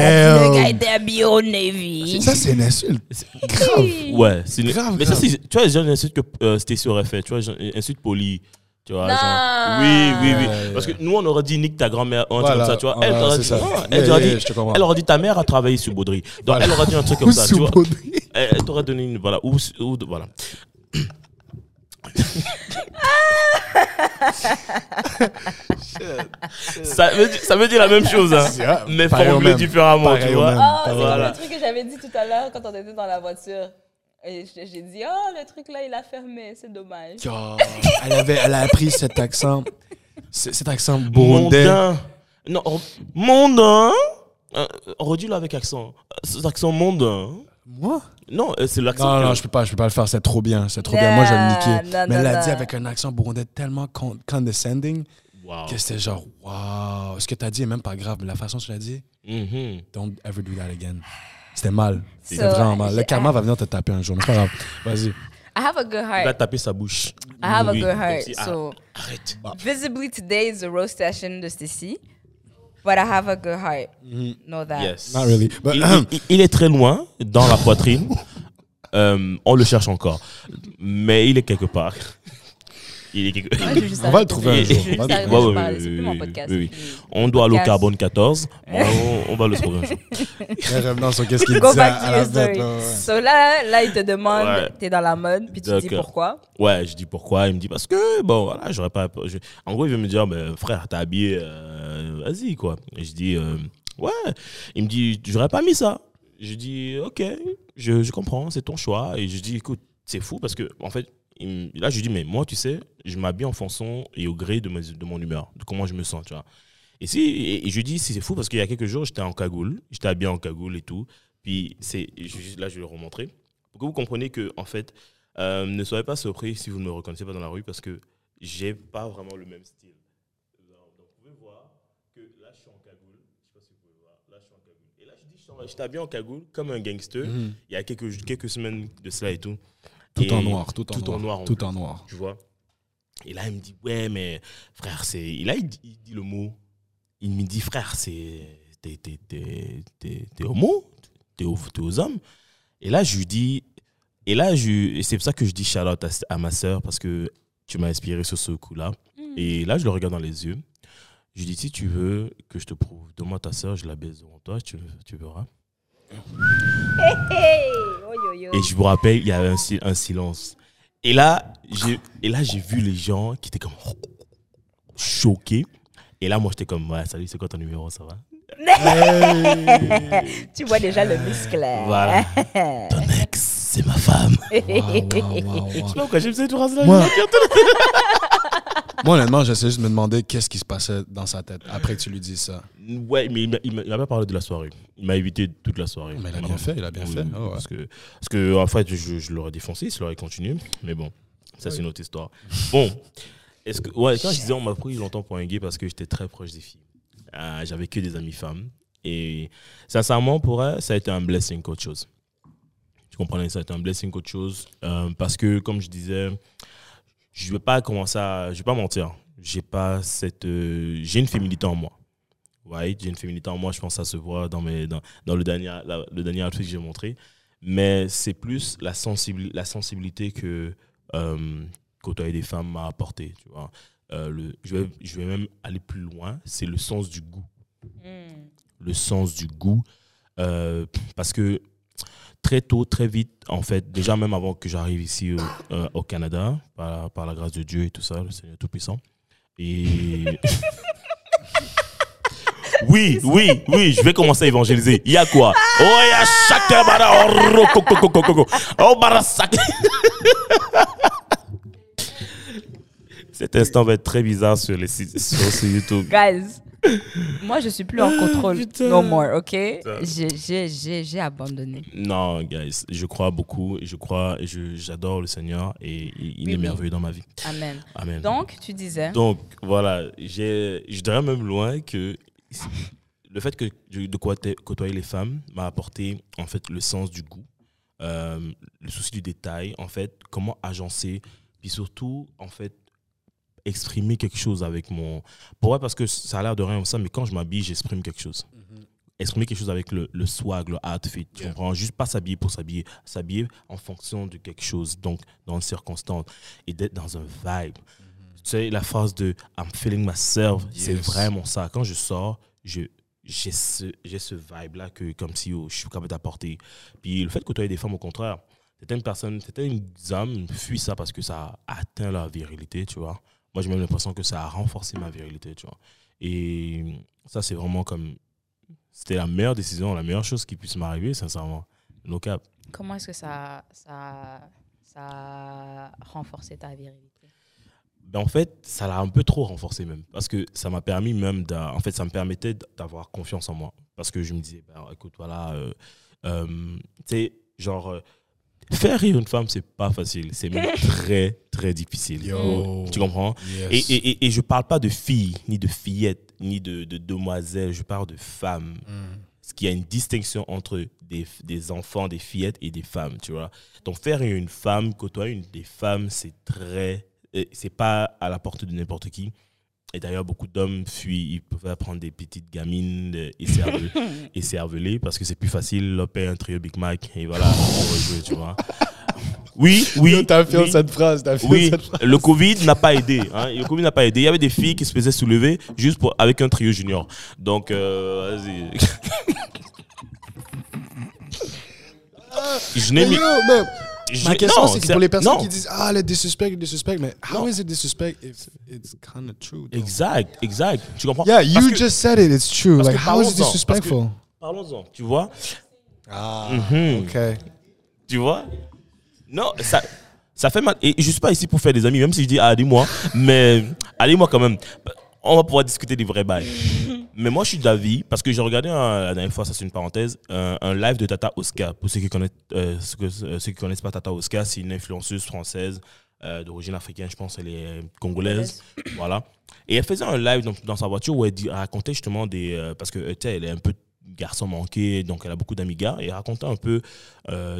gars était habillé au Navy. Ça, c'est une insulte. Grave. ouais, c'est une- Grave, Mais ça, grave. tu vois, genre, une insulte que euh, Stacy aurait fait. Tu vois, genre, une insulte polie. Tu vois, Non. genre, oui, oui, oui. Parce que nous, on aurait dit nique ta grand-mère, un truc Voilà. comme ça, tu vois. Elle Voilà, dit, ça. Yeah, yeah, dit- aurait dit ta mère a travaillé sur Baudry. Donc, Voilà. elle aurait dit un truc comme ça, tu vois. Elle, elle t'aurait donné une, voilà, ou, ou voilà. ça, veut, dire- ça veut dire la même chose, hein. Yeah, mais formulé différemment, Pareil tu vois. Oh, c'est Voilà. comme le truc que j'avais dit tout à l'heure quand on était dans la voiture. J'ai dit, oh, le truc là, il a fermé, c'est dommage. Elle, avait, elle a appris cet accent, cet accent burundais. Mondain. Non, on- mondain? Euh, Redis-le avec accent. Euh, Cet accent mondain. Moi? Non, euh, c'est l'accent. Non, que- non, je peux pas, je peux pas le faire. C'est trop bien, c'est trop bien. Moi, je vais le niquer. Non, Mais non, elle a non. dit avec un accent burundais tellement con- condescending Wow. que c'était genre, wow. Ce que t'as dit est même pas grave, mais la façon dont tu l'as dit, Mhm. don't ever do that again. C'était mal. C'était So, vraiment mal. Le j'ai- karma va venir te taper un jour, mais c'est pas grave. Vas-y. I have a good Il va heart. taper sa bouche. I have Oui, a good comme heart. si- ah, So, arrête. visibly today is the roast session de Stacy. But I have a good heart. Mm-hmm. Know that. Yes. Not really. But, Il, il- il est très loin dans la poitrine. Euh, on le cherche encore. Mais il est quelque part. Il est On va le trouver un jour. On le podcast. doit aller au Podcast. carbone 14. On, on va le trouver un jour. revenons sur qu'est-ce qu'il disait à la bête. là, ouais. So là, là, il te demande, Ouais. t'es dans la mode, puis tu dis pourquoi. Ouais, je dis pourquoi. Il me dit parce que, bon, voilà, j'aurais pas. je- En gros, il veut me dire, mais frère, t'es habillé, euh, vas-y, quoi. Et je dis, euh, ouais. Il me dit, j'aurais pas mis ça. Je dis, ok, je, je comprends, c'est ton choix. Et je dis, écoute, c'est fou parce que, en fait, il là, je lui dis, mais moi, tu sais, je m'habille en fonction et au gré de, mes- de mon humeur, de comment je me sens, tu vois. Et, si, et, et je lui dis, si c'est fou parce qu'il y a quelques jours, j'étais en cagoule, j'étais habillé en cagoule et tout. Puis c'est, là, je vais le remontrer. Pour que vous compreniez que, en fait, euh, ne soyez pas surpris si vous ne me reconnaissez pas dans la rue parce que j'ai pas vraiment le même style. Donc, vous pouvez voir que là, je suis en cagoule. Je sais pas si vous pouvez voir. Là, je suis en cagoule. Et là, je dis, je suis en- j'étais habillé en cagoule comme un gangster Mhm. il y a quelques, quelques semaines de cela et tout. Tout en noir, tout en tout en noir. Tout plus. en noir. Tu vois Et là, il me dit, ouais, mais frère, c'est. Et là, il dit, il dit le mot. Il me dit, frère, c'est. T'es, t'es, t'es, t'es, homo T'es aux, t'es aux hommes Et là, je lui dis. Et là, je, c'est pour ça que je dis shout out à, à ma sœur parce que tu m'as inspiré sur ce coup-là. Et là, je le regarde dans les yeux. Je lui dis, si tu veux que je te prouve, demande ta sœur, je la baise devant toi, tu, tu verras. Hey, oh, yo, yo. Et je vous rappelle, il y avait un, si- un silence. Et là, j'ai et là, j'ai vu les gens qui étaient comme choqués. Et là, moi, j'étais comme, ouais, salut, c'est quoi ton numéro, ça va? Tu vois déjà le muscle. Voilà. Ton ex, c'est ma femme. Wow, wow, wow, wow. Je sais pas pourquoi j'ai fait cette phrase-là. Moi, moi, honnêtement, j'essaie juste de me demander qu'est-ce qui se passait dans sa tête après que tu lui dises ça. Ouais, mais il m'a- pas parlé de la soirée. Il m'a évité toute la soirée. Mais il a bien fait, il a bien Oui, fait. Ah ouais. Parce que, parce que en fait, je, je l'aurais défoncé, ça l'aurait continué. Mais bon, ça, c'est une autre histoire. Bon, est-ce que, ouais, quand je disais, on m'a pris longtemps pour un gay parce que j'étais très proche des filles. Euh, J'avais que des amis femmes. Et sincèrement, pour elle, ça a été un blessing qu'autre chose. Tu comprenais, ça a été un blessing qu'autre chose. Euh, parce que, comme je disais, je vais pas commencer à. Je vais pas mentir. J'ai pas cette. euh, j'ai une féminité en moi. Ouais, j'ai une féminité en moi, je pense que ça se voit dans, mes, dans, dans le, dernier, la- le dernier outfit que j'ai montré. Mais c'est plus la, sensibili- la sensibilité que euh, côtoyer des femmes m'a apporté. Tu vois. Euh, le, je, vais, je vais même aller plus loin, c'est le sens du goût. Hmm. Le sens du goût. Euh, parce que très tôt, très vite, en fait, déjà même avant que j'arrive ici au, euh, Canada, par, la grâce de Dieu et tout ça, le Seigneur Tout-Puissant. Et. Oui, oui, oui, je vais commencer à évangéliser. Il y a quoi? Oh, il y a chacun bara oh. Oh. Cet instant va être très bizarre sur, les, sur YouTube. Guys, moi je suis plus en contrôle. putain. No more, ok? J'ai- J'ai j'ai- j'ai abandonné. Non, guys, je crois beaucoup, je crois, j'adore le Seigneur et il, Oui, est oui. merveilleux dans ma vie. Amen. Amen. Donc, tu disais? Donc, voilà, j'ai- je dirais même loin que le fait que de côtoyer, côtoyer les femmes m'a apporté en fait le sens du goût, euh, le souci du détail, en fait, comment agencer, puis surtout, en fait, exprimer quelque chose avec mon. Pourquoi Parce que ça a l'air de rien comme ça, mais quand je m'habille, j'exprime quelque chose. Exprimer quelque chose avec le, le swag, le outfit. Tu Yeah. comprends? Juste pas s'habiller pour s'habiller, s'habiller en fonction de quelque chose, donc dans une circonstance, et d'être dans un vibe. Tu sais, la phrase de I'm feeling myself, c'est Yes. vraiment ça. Quand je sors, je j'ai ce, j'ai ce vibe-là que comme si oh, je suis capable d'apporter. Puis le fait que tu aies des femmes, au contraire, certaines personnes, certaines âmes fuient ça parce que ça atteint leur virilité, tu vois? Moi, j'ai même l'impression que ça a renforcé ma virilité, tu vois. Et ça, c'est vraiment comme... C'était la meilleure décision, la meilleure chose qui puisse m'arriver, sincèrement. No cap. Comment est-ce que ça, ça, ça a renforcé ta virilité? Ben, en fait, ça l'a un peu trop renforcé même. Parce que ça m'a permis même, en fait, ça me permettait d'avoir confiance en moi. Parce que je me disais, ben, écoute, voilà, euh, euh, tu sais, genre, euh, faire rire une femme, c'est pas facile. C'est même très, très difficile. Yo. Tu comprends? Et, Yes. et, et, et je parle pas de filles, ni de fillettes, ni de, de demoiselles, je parle de femmes. Mm. Parce qu'il y a une distinction entre des, des enfants, des fillettes et des femmes, tu vois. Donc faire une femme, côtoyer une des femmes, c'est très... euh, C'est pas à la portée de n'importe qui. Et d'ailleurs, beaucoup d'hommes fuient, ils peuvent prendre des petites gamines et cerveler, et cerveler parce que c'est plus facile, leur payer un trio Big Mac et voilà, on va jouer, tu vois. Oui, oui. T'as fait oui. cette phrase, t'as fait Oui, cette phrase. le Covid n'a pas aidé. hein. Le Covid n'a pas aidé. Il y avait des filles qui se faisaient soulever juste pour, avec un trio junior. Donc, euh, vas-y. Je n'ai Mais mis. Je- ma question, non, c'est que pour les personnes non. qui disent Ah, le disrespect, le disrespect, mais how Non. is it disrespect if it's kind of true? though? Exact, exact. Tu comprends? Yeah, Parce you que- just said it, it's true. Like, que how is it disrespectful? Parlons-en, tu vois? Ah, Mhm. ok. Tu vois? Non, ça. Ça fait mal. Et je suis pas ici pour faire des amis, même si je dis, ah, allez-moi. mais allez-moi quand même. On va pouvoir discuter des vrais bails. Mais moi, je suis d'avis, parce que j'ai regardé un- la dernière fois, ça c'est une parenthèse, un, un live de Tata Oscar. Pour ceux qui connaissent, euh, ceux, que- euh, ceux qui connaissent pas Tata Oscar, c'est une influenceuse française euh, d'origine africaine, je pense, elle est congolaise. voilà. Et elle faisait un live dans, dans sa voiture où elle, dit- elle racontait justement des. euh, parce que elle est un peu garçon manqué, donc elle a beaucoup d'amis gars, et elle racontait un peu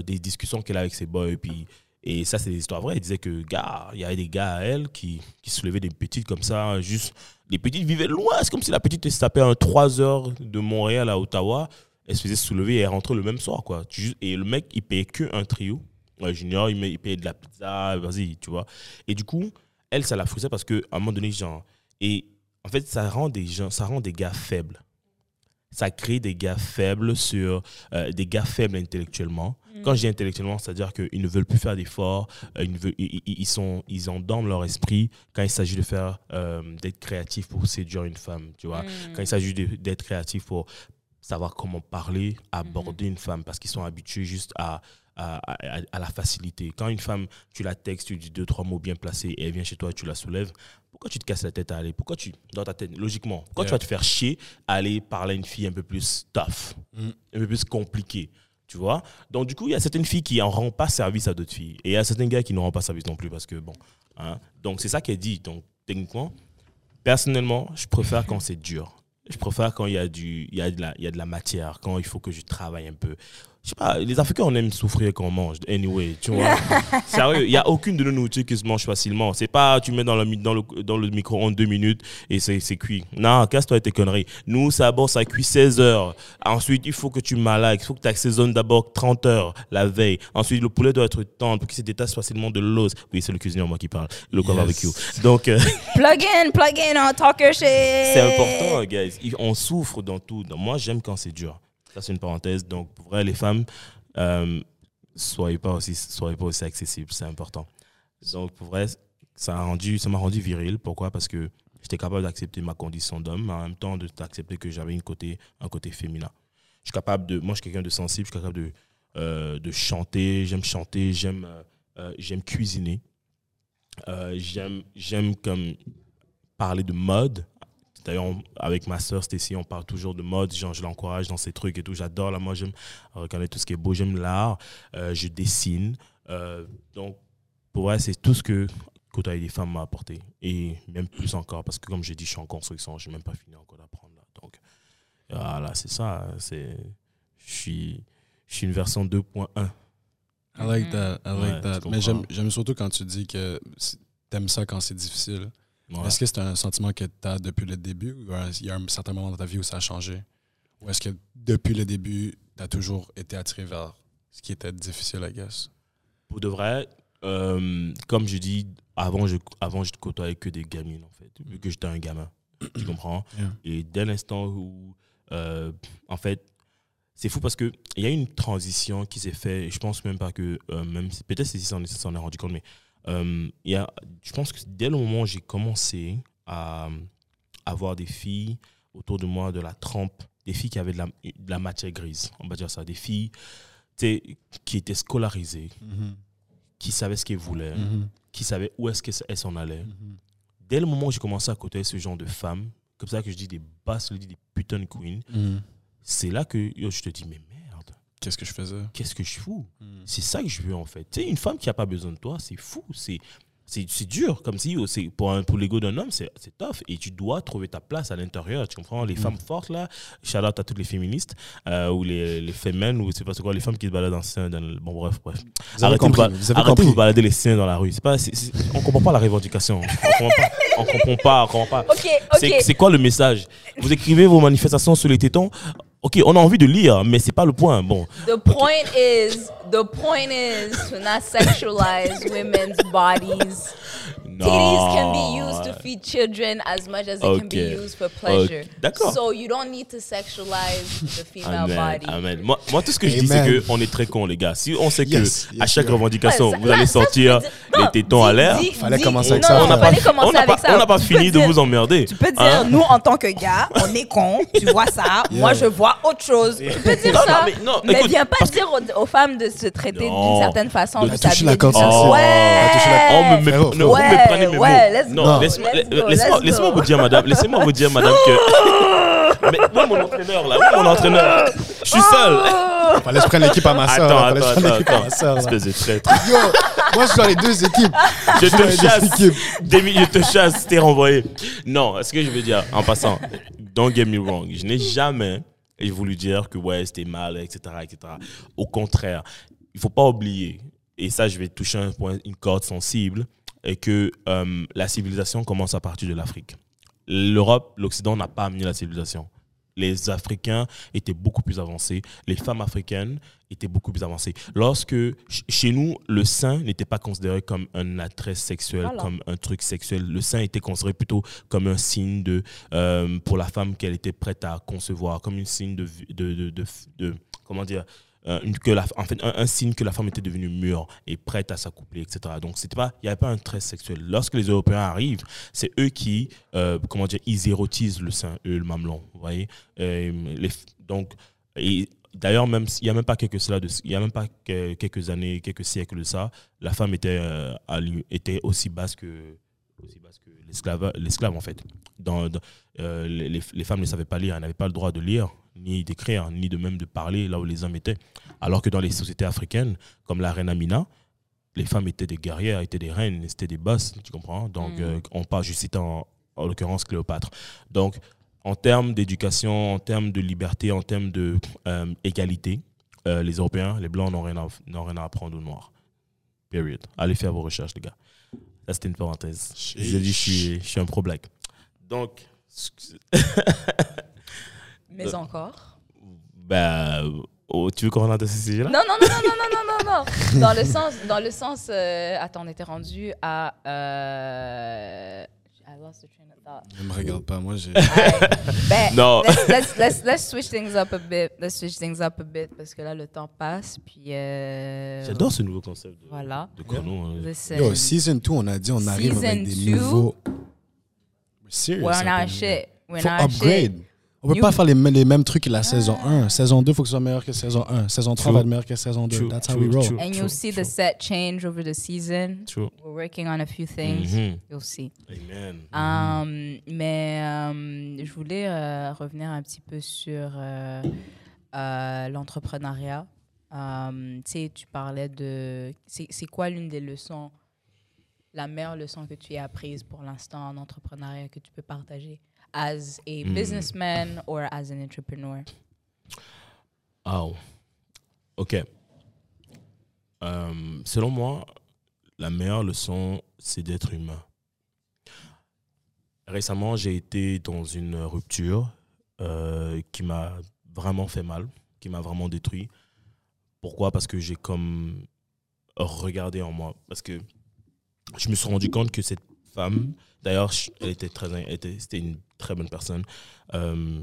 des discussions qu'elle a avec ses boys. Puis, et ça, c'est des histoires vraies. Elle disait que, gars, il y avait des gars à elle qui, qui soulevaient des petites comme ça, juste. Les petites vivaient loin. C'est comme si la petite se tapait un 3 heures de Montréal à Ottawa. Elle se faisait soulever et elle rentrait le même soir, quoi. Et le mec, il payait que un trio. Junior, il payait de la pizza, vas-y, tu vois. Et du coup, elle, ça la frustrait parce qu'à un moment donné, genre. Et en fait, ça rend des gens, ça rend des gars faibles. Ça crée des gars faibles sur euh, des gars faibles intellectuellement. Quand je dis intellectuellement, c'est-à-dire qu'ils ne veulent plus faire d'efforts, euh, ils, ne veulent- ils, ils- ils sont, ils endorment leur esprit quand il s'agit de faire, euh, d'être créatif pour séduire une femme, tu vois. Quand il s'agit de- d'être créatif pour savoir comment parler, aborder une femme, parce qu'ils sont habitués juste à, à, à- à la facilité. Quand une femme, tu la textes, tu dis deux, trois mots bien placés et elle vient chez toi et tu la soulèves, pourquoi tu te casses la tête à aller? Pourquoi tu, dans ta tête, logiquement, pourquoi tu vas te faire chier à aller parler à une fille un peu plus tough, Mm. un peu plus compliquée tu vois? Donc, du coup, il y a certaines filles qui n'en rendent pas service à d'autres filles. Et il y a certains gars qui n'en rendent pas service non plus parce que, bon. hein. Donc, c'est ça qu'elle dit. Donc, techniquement, personnellement, je préfère quand c'est dur. Je préfère quand y, il y a de la matière, quand il faut que je travaille un peu. Je sais pas, les Africains, on aime souffrir quand on mange. Anyway, tu vois. Sérieux, il n'y a aucune de nos nourritures qui se mange facilement. C'est pas, tu mets dans le, mi- dans le, dans le micro-ondes deux minutes et c'est cuit. Non, casse-toi tes conneries. Nous, ça, bon, ça cuit 16 heures. Ensuite, il faut que tu malagues. Il faut que tu assaisonnes d'abord 30 heures la veille. Ensuite, le poulet doit être tendre pour qu'il se détache facilement de l'os. Oui, c'est le cuisinier, moi, qui parle. Le Yes. barbecue. Donc, euh, Plug in, plug in, on talk your shit. c'est important, guys. On souffre dans tout. Moi, j'aime quand c'est dur. Ça, c'est une parenthèse. Donc, pour vrai, les femmes, euh, soyez pas aussi, soyez pas aussi accessibles. C'est important. Donc, pour vrai, ça a rendu, m'a rendu viril. Pourquoi? Parce que j'étais capable d'accepter ma condition d'homme, mais en même temps, d'accepter que j'avais côté, un côté féminin. Je suis capable de, moi, je suis quelqu'un de sensible. Je suis capable de, euh, de chanter. J'aime chanter. J'aime, euh, cuisiner. J'aime, j'aime comme parler de mode. D'ailleurs, avec ma soeur Stécie, on parle toujours de mode. Genre, je l'encourage dans ces trucs et tout. J'adore la mode. J'aime regarder tout ce qui est beau. J'aime l'art. Euh, je dessine. Euh, donc, pour moi, c'est tout ce que côtoyer des femmes m'a apporté. Et même plus encore. Parce que, comme j'ai dit, je suis en construction. Je n'ai même pas fini encore d'apprendre. là. Donc, voilà, c'est ça. C'est, je suis, je suis une version 2.1. I like that. I like Ouais, that. Mais j'aime surtout quand tu dis que t'aimes ça quand c'est difficile. Ouais. Est-ce que c'est un sentiment que tu as depuis le début ou il y a un certain moment dans ta vie où ça a changé? Ou est-ce que depuis le début, tu as toujours été attiré vers ce qui était difficile, I guess? Pour de vrai, euh, comme je dis, avant je, avant, je côtoyais que des gamines, en fait, vu que j'étais un gamin. tu comprends? Yeah. Et dès l'instant où, euh, en fait, c'est fou parce qu'il y a une transition qui s'est faite, je pense même pas que, euh, même peut-être si ça s'en est rendu compte, mais euh, y a, je pense que dès le moment où j'ai commencé à avoir des filles autour de moi de la trempe, des filles qui avaient de la, de la matière grise, on va dire ça, des filles qui étaient scolarisées, qui savaient ce qu'elles voulaient, Mhm. qui savaient où est-ce qu'elles s'en allaient. Mhm. Dès le moment où j'ai commencé à côtoyer ce genre de femmes, comme ça que je dis des basses, je dis des putains de queens, Mhm. c'est là que yo, je te dis, mais merde, Qu'est-ce que je faisais? qu'est-ce que je fous Mhm. C'est ça que je veux en fait. Tu sais, une femme qui n'a pas besoin de toi, c'est fou. C'est. C'est dur, comme si oh, c'est pour, un- pour l'ego d'un homme, c'est tough. Et tu dois trouver ta place à l'intérieur. Tu comprends? Les femmes fortes, là, shout out à toutes les féministes, euh, ou les, les femmes, ou c'est pas c'est quoi, les femmes qui se baladent en sein. Dans le- Bon, bref, bref. Vous avez Arrêtez, compris, vous avez arrêtez vous balader les seins dans la rue. C'est pas, on comprend pas la revendication. On comprend pas. On comprend pas. On comprend pas. Ok, C'est ok. c'est quoi le message? Vous écrivez vos manifestations sur les tétons. Ok, on a envie de lire, mais c'est pas le point. Bon, The point is, the point is to not sexualize women's bodies. Titties can be used to feed children as much as they can be Okay. used for pleasure. Ok, d'accord. So you don't need to sexualize the female Amen, body. amen. Moi, moi, tout ce que je dis, Amen. c'est qu'on est très cons, les gars. Si on sait que Yes, à yes, chaque yeah. revendication, Ouais, ça- vous allez sortir les tétons à l'air, Fallait commencer avec non, ça, on n'a pas- pas, pas fini de dire- vous emmerder. Tu peux dire, Hein? nous, en tant que gars, on est cons, tu vois ça. Moi, je vois autre chose. Tu peux dire Non, ça. non, mais non, écoute, viens pas dire aux, aux femmes de se traiter Non. d'une certaine façon. De toucher la corde sensible. Ouais. Oh, mais, mais- vous Ouais, me prenez mes ouais, mots. let's non, let's laisse-moi go. vous dire, madame, laissez-moi vous dire, madame, que. Mais où est mon entraîneur, là? Où est mon entraîneur? Je suis seul. Fallait se prendre l'équipe à ma soeur. Attends, se attends, prendre attends, l'équipe à ma attends. soeur. Espèce de traître. Yo, moi, je suis dans les deux équipes. Je dans te chasse. Demi, je te chasse, t'es renvoyé. Non, ce que je veux dire, en passant, don't get me wrong, je n'ai jamais voulu dire que ouais, c'était mal, etc., etc. Au contraire, il faut pas oublier, et ça, je vais toucher un point, une corde sensible, et que euh, la civilisation commence à partir de l'Afrique. L'Europe, l'Occident n'a pas amené la civilisation. Les Africains étaient beaucoup plus avancés. Les femmes africaines étaient beaucoup plus avancées. Lorsque, ch- chez nous, le sein n'était pas considéré comme un attrait sexuel, Voilà. comme un truc sexuel. Le sein était considéré plutôt comme un signe de, euh, pour la femme qu'elle était prête à concevoir, comme un signe de, de, de, de- de- comment dire, euh, que la, en fait, un, signe que la femme était devenue mûre et prête à s'accoupler, etc. Donc, il n'y avait pas un trait sexuel. Lorsque les Européens arrivent, c'est eux qui, euh, comment dire, ils érotisent le sein, eux, le mamelon, vous voyez. Euh, donc, et d'ailleurs, même, il n'y a même pas quelques, cela il y a même pas que- quelques années, quelques siècles de ça, la femme était, euh, aussi basse que, aussi basse que l'esclave, en fait. Dans, les- les femmes ne savaient pas lire, elles n'avaient pas le droit de lire, ni d'écrire, ni de même de parler là où les hommes étaient. Alors que dans les sociétés africaines, comme la reine Amina, les femmes étaient des guerrières, étaient des reines, c'était des bosses, tu comprends? Donc, Mm. euh, on parle, je cite en, en l'occurrence Cléopâtre. Donc, en termes d'éducation, en termes de liberté, en termes d'égalité, les Européens, les Blancs n'ont rien, rien à apprendre aux Noirs. Period. Allez faire vos recherches, les gars. Ça, c'était une parenthèse. Je vous ai dit, je suis, je suis un pro-black. Donc, Mais euh, encore. Bah, oh, tu veux qu'on rentre à ce sujet-là? Non, non, non, non, non, non, non, non, Dans le sens, dans le sens euh, attends, on était rendu à. Euh, I lost the train of thought. Ne me regarde pas, moi j'ai. ben, non. Let's, let's, let's, let's, switch things up a bit. Let's switch things up a bit parce que là le temps passe. Puis. Euh... J'adore ce nouveau concept de, voilà. de canon. Hein. Yeah. Yo, season 2, on a dit on arrive season avec des two, nouveaux. We're serious. We're not shit. We're not upgrade. shit. On peut pas faire les, mêmes trucs que la saison 1. Saison 2, il faut que ce soit meilleur que saison 1. Saison 3 True. va être meilleur que saison 2. True, That's how we roll. And you'll see the set change over the season. True. We're working on a few things. Mhm. You'll see. Amen. Um, mais um, je voulais euh, revenir un petit peu sur euh, euh, l'entrepreneuriat. Um, tu sais, tu parlais de... C'est quoi l'une des leçons, la meilleure leçon que tu aies apprise pour l'instant en entrepreneuriat que tu peux partager? As a Hmm. businessman or as an entrepreneur? Ah, ok. Euh, selon moi, la meilleure leçon, c'est d'être humain. Récemment, j'ai été dans une rupture euh, qui m'a vraiment fait mal, qui m'a vraiment détruit. Pourquoi? Parce que j'ai comme regardé en moi. Parce que je me suis rendu compte que cette femme, d'ailleurs, elle était très, était, c'était une très bonne personne. Euh,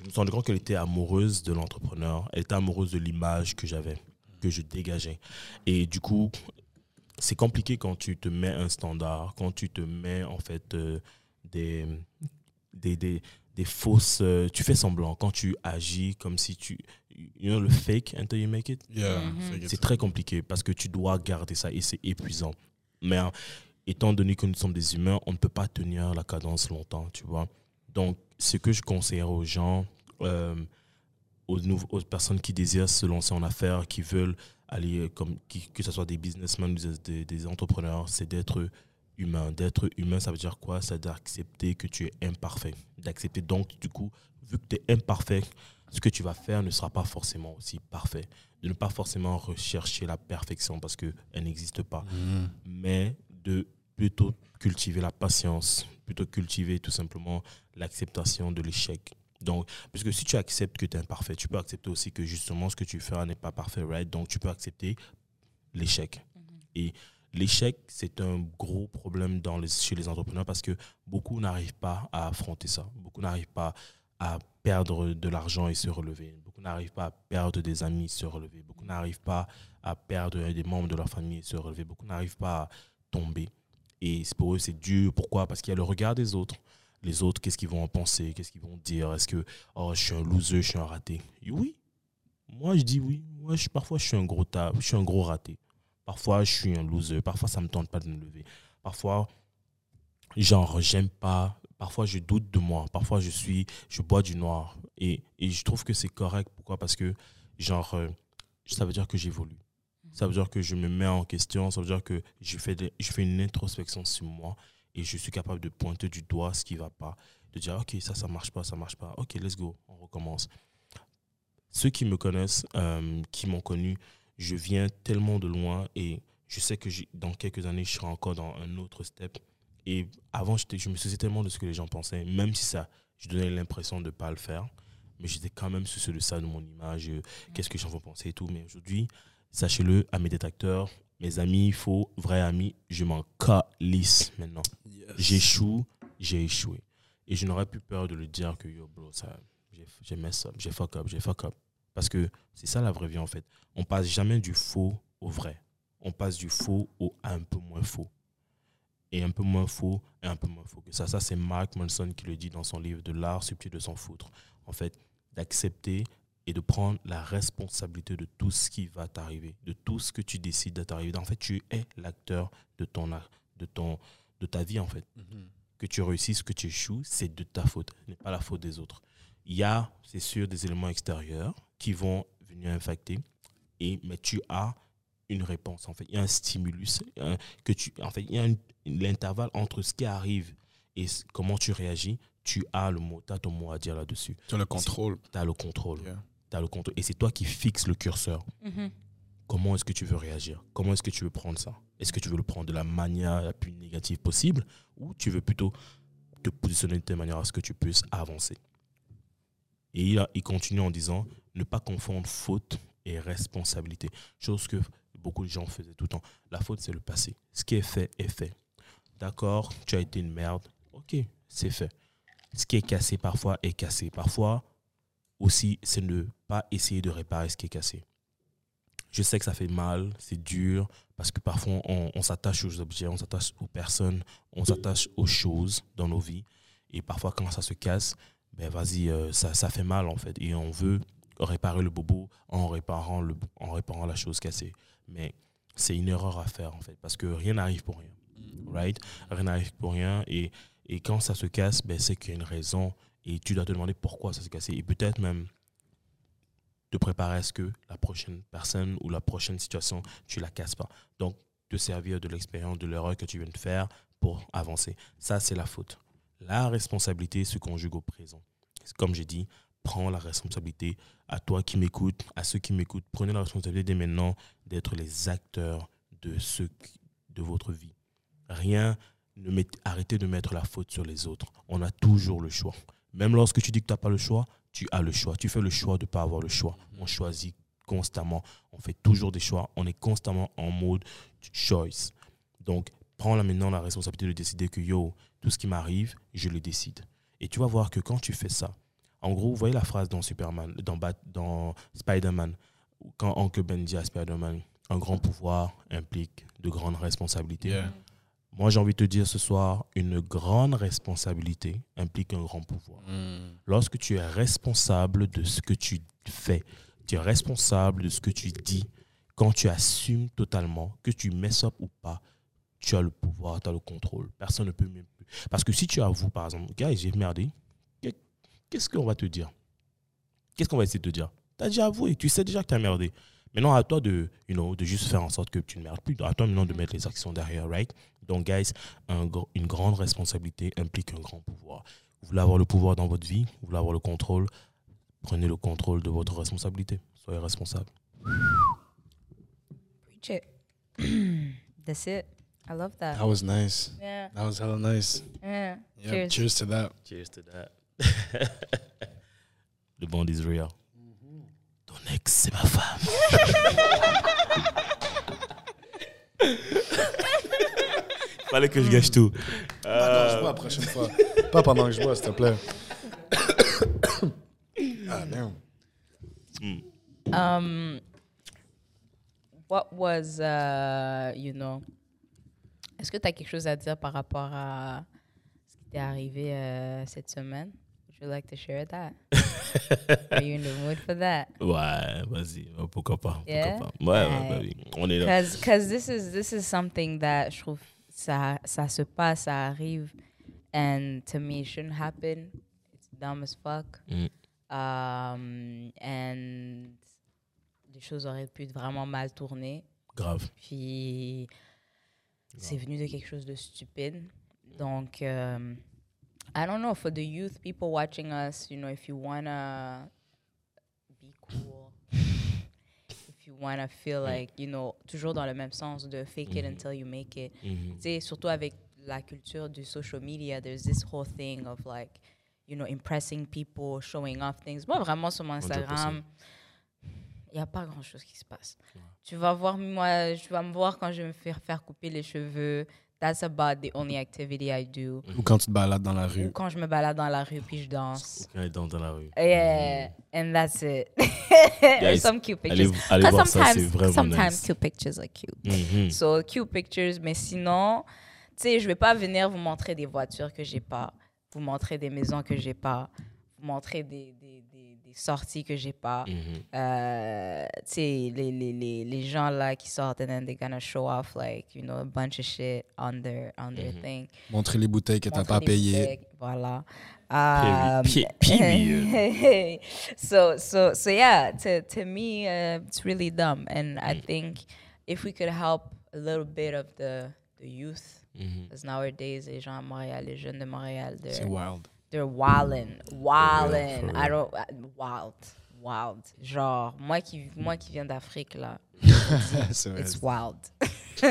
je me suis rendu compte qu'elle était amoureuse de l'entrepreneur. Elle était amoureuse de l'image que j'avais, que je dégageais. Et du coup, c'est compliqué quand tu te mets un standard, quand tu te mets en fait euh, des, des, des, des fausses. euh, tu fais semblant, quand tu agis comme si tu. You know, le fake until you make it? Yeah, Mhm. it. C'est très compliqué parce que tu dois garder ça et c'est épuisant. Mais euh, étant donné que nous sommes des humains, on ne peut pas tenir la cadence longtemps, tu vois. Donc, ce que je conseillerais aux gens, euh, aux, nouveaux- aux personnes qui désirent se lancer en affaires, qui veulent aller, euh, comme, qui- que ce soit des businessmen ou des, des- entrepreneurs, c'est d'être humain. D'être humain, ça veut dire quoi? C'est d'accepter que tu es imparfait. D'accepter donc, du coup, vu que tu es imparfait, ce que tu vas faire ne sera pas forcément aussi parfait. De ne pas forcément rechercher la perfection parce qu'elle n'existe pas Mhm. mais de plutôt cultiver la patience, plutôt cultiver tout simplement l'acceptation de l'échec. Donc, parce que si tu acceptes que tu es imparfait, tu peux accepter aussi que justement ce que tu feras n'est pas parfait, right? Donc, tu peux accepter l'échec. Et l'échec, c'est un gros problème dans les, chez les entrepreneurs parce que beaucoup n'arrivent pas à affronter ça. Beaucoup n'arrivent pas à perdre de l'argent et se relever. Beaucoup n'arrivent pas à perdre des amis et se relever. Beaucoup n'arrivent pas à perdre des membres de leur famille et se relever. Beaucoup n'arrivent pas à tomber. Et pour eux, c'est dur. Pourquoi? Parce qu'il y a le regard des autres. les autres, qu'est-ce qu'ils vont en penser, qu'est-ce qu'ils vont dire, est-ce que oh, je suis un loser, je suis un raté? Oui, moi je dis oui. Moi, je, parfois je suis un gros tas, je suis un gros raté. Parfois je suis un loser, parfois ça me tente pas de me lever. Parfois, genre, j'aime pas, parfois je doute de moi, parfois je suis, je bois du noir. Et, et je trouve que c'est correct. Pourquoi? Parce que, genre, euh, ça veut dire que j'évolue. Ça veut dire que je me mets en question, ça veut dire que je fais, je fais une introspection sur moi et je suis capable de pointer du doigt ce qui va pas. De dire, OK, ça, ça marche pas, ça marche pas. OK, let's go, on recommence. Ceux qui me connaissent, euh, qui m'ont connu, je viens tellement de loin et je sais que dans quelques années, je serai encore dans un autre step. Et avant, je me souciais tellement de ce que les gens pensaient, même si ça, je donnais l'impression de ne pas le faire. Mais j'étais quand même soucieux de ça, de mon image, euh, qu'est-ce que gens vont penser et tout. Mais aujourd'hui, sachez-le, à mes détracteurs, mes amis, faux, vrais amis, je m'en calisse maintenant. J'échoue, j'ai échoué. Et je n'aurais plus peur de le dire que yo, bro, ça, j'ai- j'ai mess up, j'ai fuck up, j'ai fuck up. Parce que c'est ça la vraie vie en fait. On passe jamais du faux au vrai. On passe du faux au un peu moins faux. Et un peu moins faux et un peu moins faux que ça. Ça, c'est Mark Manson qui le dit dans son livre De l'art subtil de s'en foutre. En fait, d'accepter et de prendre la responsabilité de tout ce qui va t'arriver, de tout ce que tu décides de t'arriver. En fait, tu es l'acteur de ton, de ton, de ta vie en fait que tu réussisses, que tu échoues, c'est de ta faute, ce n'est pas la faute des autres. Il y a, c'est sûr, des éléments extérieurs qui vont venir impacter, et, mais tu as une réponse. En fait, il y a un stimulus, un- que tu, en fait, il y a l'intervalle entre ce qui arrive et comment tu réagis. Tu as le mot, tu as ton mot à dire là-dessus. Tu as le contrôle. Tu as le contrôle. Yeah. T'as le contrôle. Et c'est toi qui fixes le curseur Mhm. comment est-ce que tu veux réagir? Comment est-ce que tu veux prendre ça? Est-ce que tu veux le prendre de la manière la plus négative possible? Ou tu veux plutôt te positionner de telle manière à ce que tu puisses avancer? Et il, a- il continue en disant ne pas confondre faute et responsabilité. Chose que beaucoup de gens faisaient tout le temps. La faute, c'est le passé. Ce qui est fait est fait. D'accord, tu as été une merde. Ok, c'est fait. Ce qui est cassé parfois est cassé. Parfois aussi, c'est ne pas essayer de réparer ce qui est cassé. Je sais que ça fait mal, c'est dur, parce que parfois on, s'attache aux objets, on s'attache aux personnes, on s'attache aux choses dans nos vies. Et parfois, quand ça se casse, ben vas-y, euh, ça, ça fait mal en fait. Et on veut réparer le bobo en réparant, le, en réparant la chose cassée. Mais c'est une erreur à faire en fait, parce que rien n'arrive pour rien. Right? Rien n'arrive pour rien. Et, et quand ça se casse, ben, c'est qu'il y a une raison. Et tu dois te demander pourquoi ça s'est cassé. Et peut-être même te préparer à ce que la prochaine personne ou la prochaine situation, tu la casses pas. Donc, te servir de l'expérience, de l'erreur que tu viens de faire pour avancer. Ça, c'est la faute. La responsabilité se conjugue au présent. Comme j'ai dit, prends la responsabilité à toi qui m'écoutes, à ceux qui m'écoutent. Prenez la responsabilité dès maintenant d'être les acteurs de, ce, de votre vie. Rien, ne met- arrêtez de mettre la faute sur les autres. On a toujours le choix. Même lorsque tu dis que tu n'as pas le choix, tu as le choix. Tu fais le choix de ne pas avoir le choix. On choisit constamment. On fait toujours des choix. On est constamment en mode choice. Donc, prends là maintenant la responsabilité de décider que yo, tout ce qui m'arrive, je le décide. Et tu vas voir que quand tu fais ça, en gros, vous voyez la phrase dans Superman, dans, Bat- dans Spider-Man, quand Uncle Ben dit à Spider-Man, un grand pouvoir implique de grandes responsabilités. Yeah. Moi, j'ai envie de te dire ce soir, une grande responsabilité implique un grand pouvoir. Mm. Lorsque tu es responsable de ce que tu fais, tu es responsable de ce que tu dis, quand tu assumes totalement, que tu mets up ou pas, tu as le pouvoir, tu as le contrôle. Personne ne peut même plus. Parce que si tu avoues, par exemple, gars, j'ai merdé, qu'est- qu'est-ce qu'on va te dire? Qu'est-ce qu'on va essayer de te dire? Tu as déjà avoué, tu sais déjà que tu as merdé. Maintenant, à toi de, you know, de juste faire en sorte que tu ne merdes plus. À toi maintenant de mettre les actions derrière, right? Donc, guys, un une grande responsabilité implique un grand pouvoir. Vous voulez avoir le pouvoir dans votre vie, vous voulez avoir le contrôle, prenez le contrôle de votre responsabilité. Soyez responsable. Preach it. That's it. I love that. That was nice. Yeah. That was hella nice. Yeah. Yeah, Cheers. cheers to that. Cheers to that. le bond is real. Ton ex, c'est ma femme. Fallait que je gâche tout. Pendant que je bois la prochaine fois. Pas pendant que je bois, s'il te plaît. ah, damn. Um, what was, uh, you know, est-ce que tu as quelque chose à dire par rapport à ce qui t'est arrivé euh, cette semaine? Would you like to share that? Are you in the mood for that? Ouais, vas-y, euh, pourquoi pas. Yeah? Pourquoi pas. Ouais, ouais, bah oui, on est là. Because cause this is this is something that je trouve ça ça se passe, ça arrive, and to me it shouldn't happen. It's dumb as fuck. Mm. Um, and les choses auraient pu vraiment mal tourner. Grave. Puis c'est venu de quelque chose de stupide. Donc, um, I don't know, for the youth, people watching us, you know, if you wanna be cool, if you wanna feel like, you know, toujours dans le même sens de fake it until you make it. Mhm. Tu sais, surtout avec la culture du social media, there's this whole thing of like, you know, impressing people, showing off things. Moi, vraiment, sur mon Instagram, il n'y a pas grand-chose qui se passe. Tu vas voir, moi, tu vas me voir quand je vais me faire faire couper les cheveux. That's about the only activity I do. Ou quand tu te balades dans la Ou rue. quand je me balade dans la rue puis je danse. Quand elle est dans, la rue. Yeah, and that's it. Guys, some cute Allez, pictures. allez voir ça, c'est sometimes, vraiment sometimes nice. cute pictures are cute. Mhm. So, cute pictures, mais sinon, tu sais, je vais pas venir vous montrer des voitures que j'ai pas, vous montrer des maisons que j'ai pas, vous montrer des, des, des, sorties que j'ai pas. Mhm. Euh, tu sais, les, les, les, les gens là qui sortent and then they're gonna show off like, you know, a bunch of shit on their, on their thing. Montrer les bouteilles que t'as pas payées. Voilà. Um, period. so so so yeah, to to me, uh, it's really dumb, and Mm. I think if we could help a little bit of the the youth, Mhm. because nowadays les gens à Montréal, les jeunes de Montréal, C'est they're wild. They're wildin', wildin'. for I don't uh, wild, wild. Genre moi qui moi qui viens d'Afrique là, vrai. it's wild.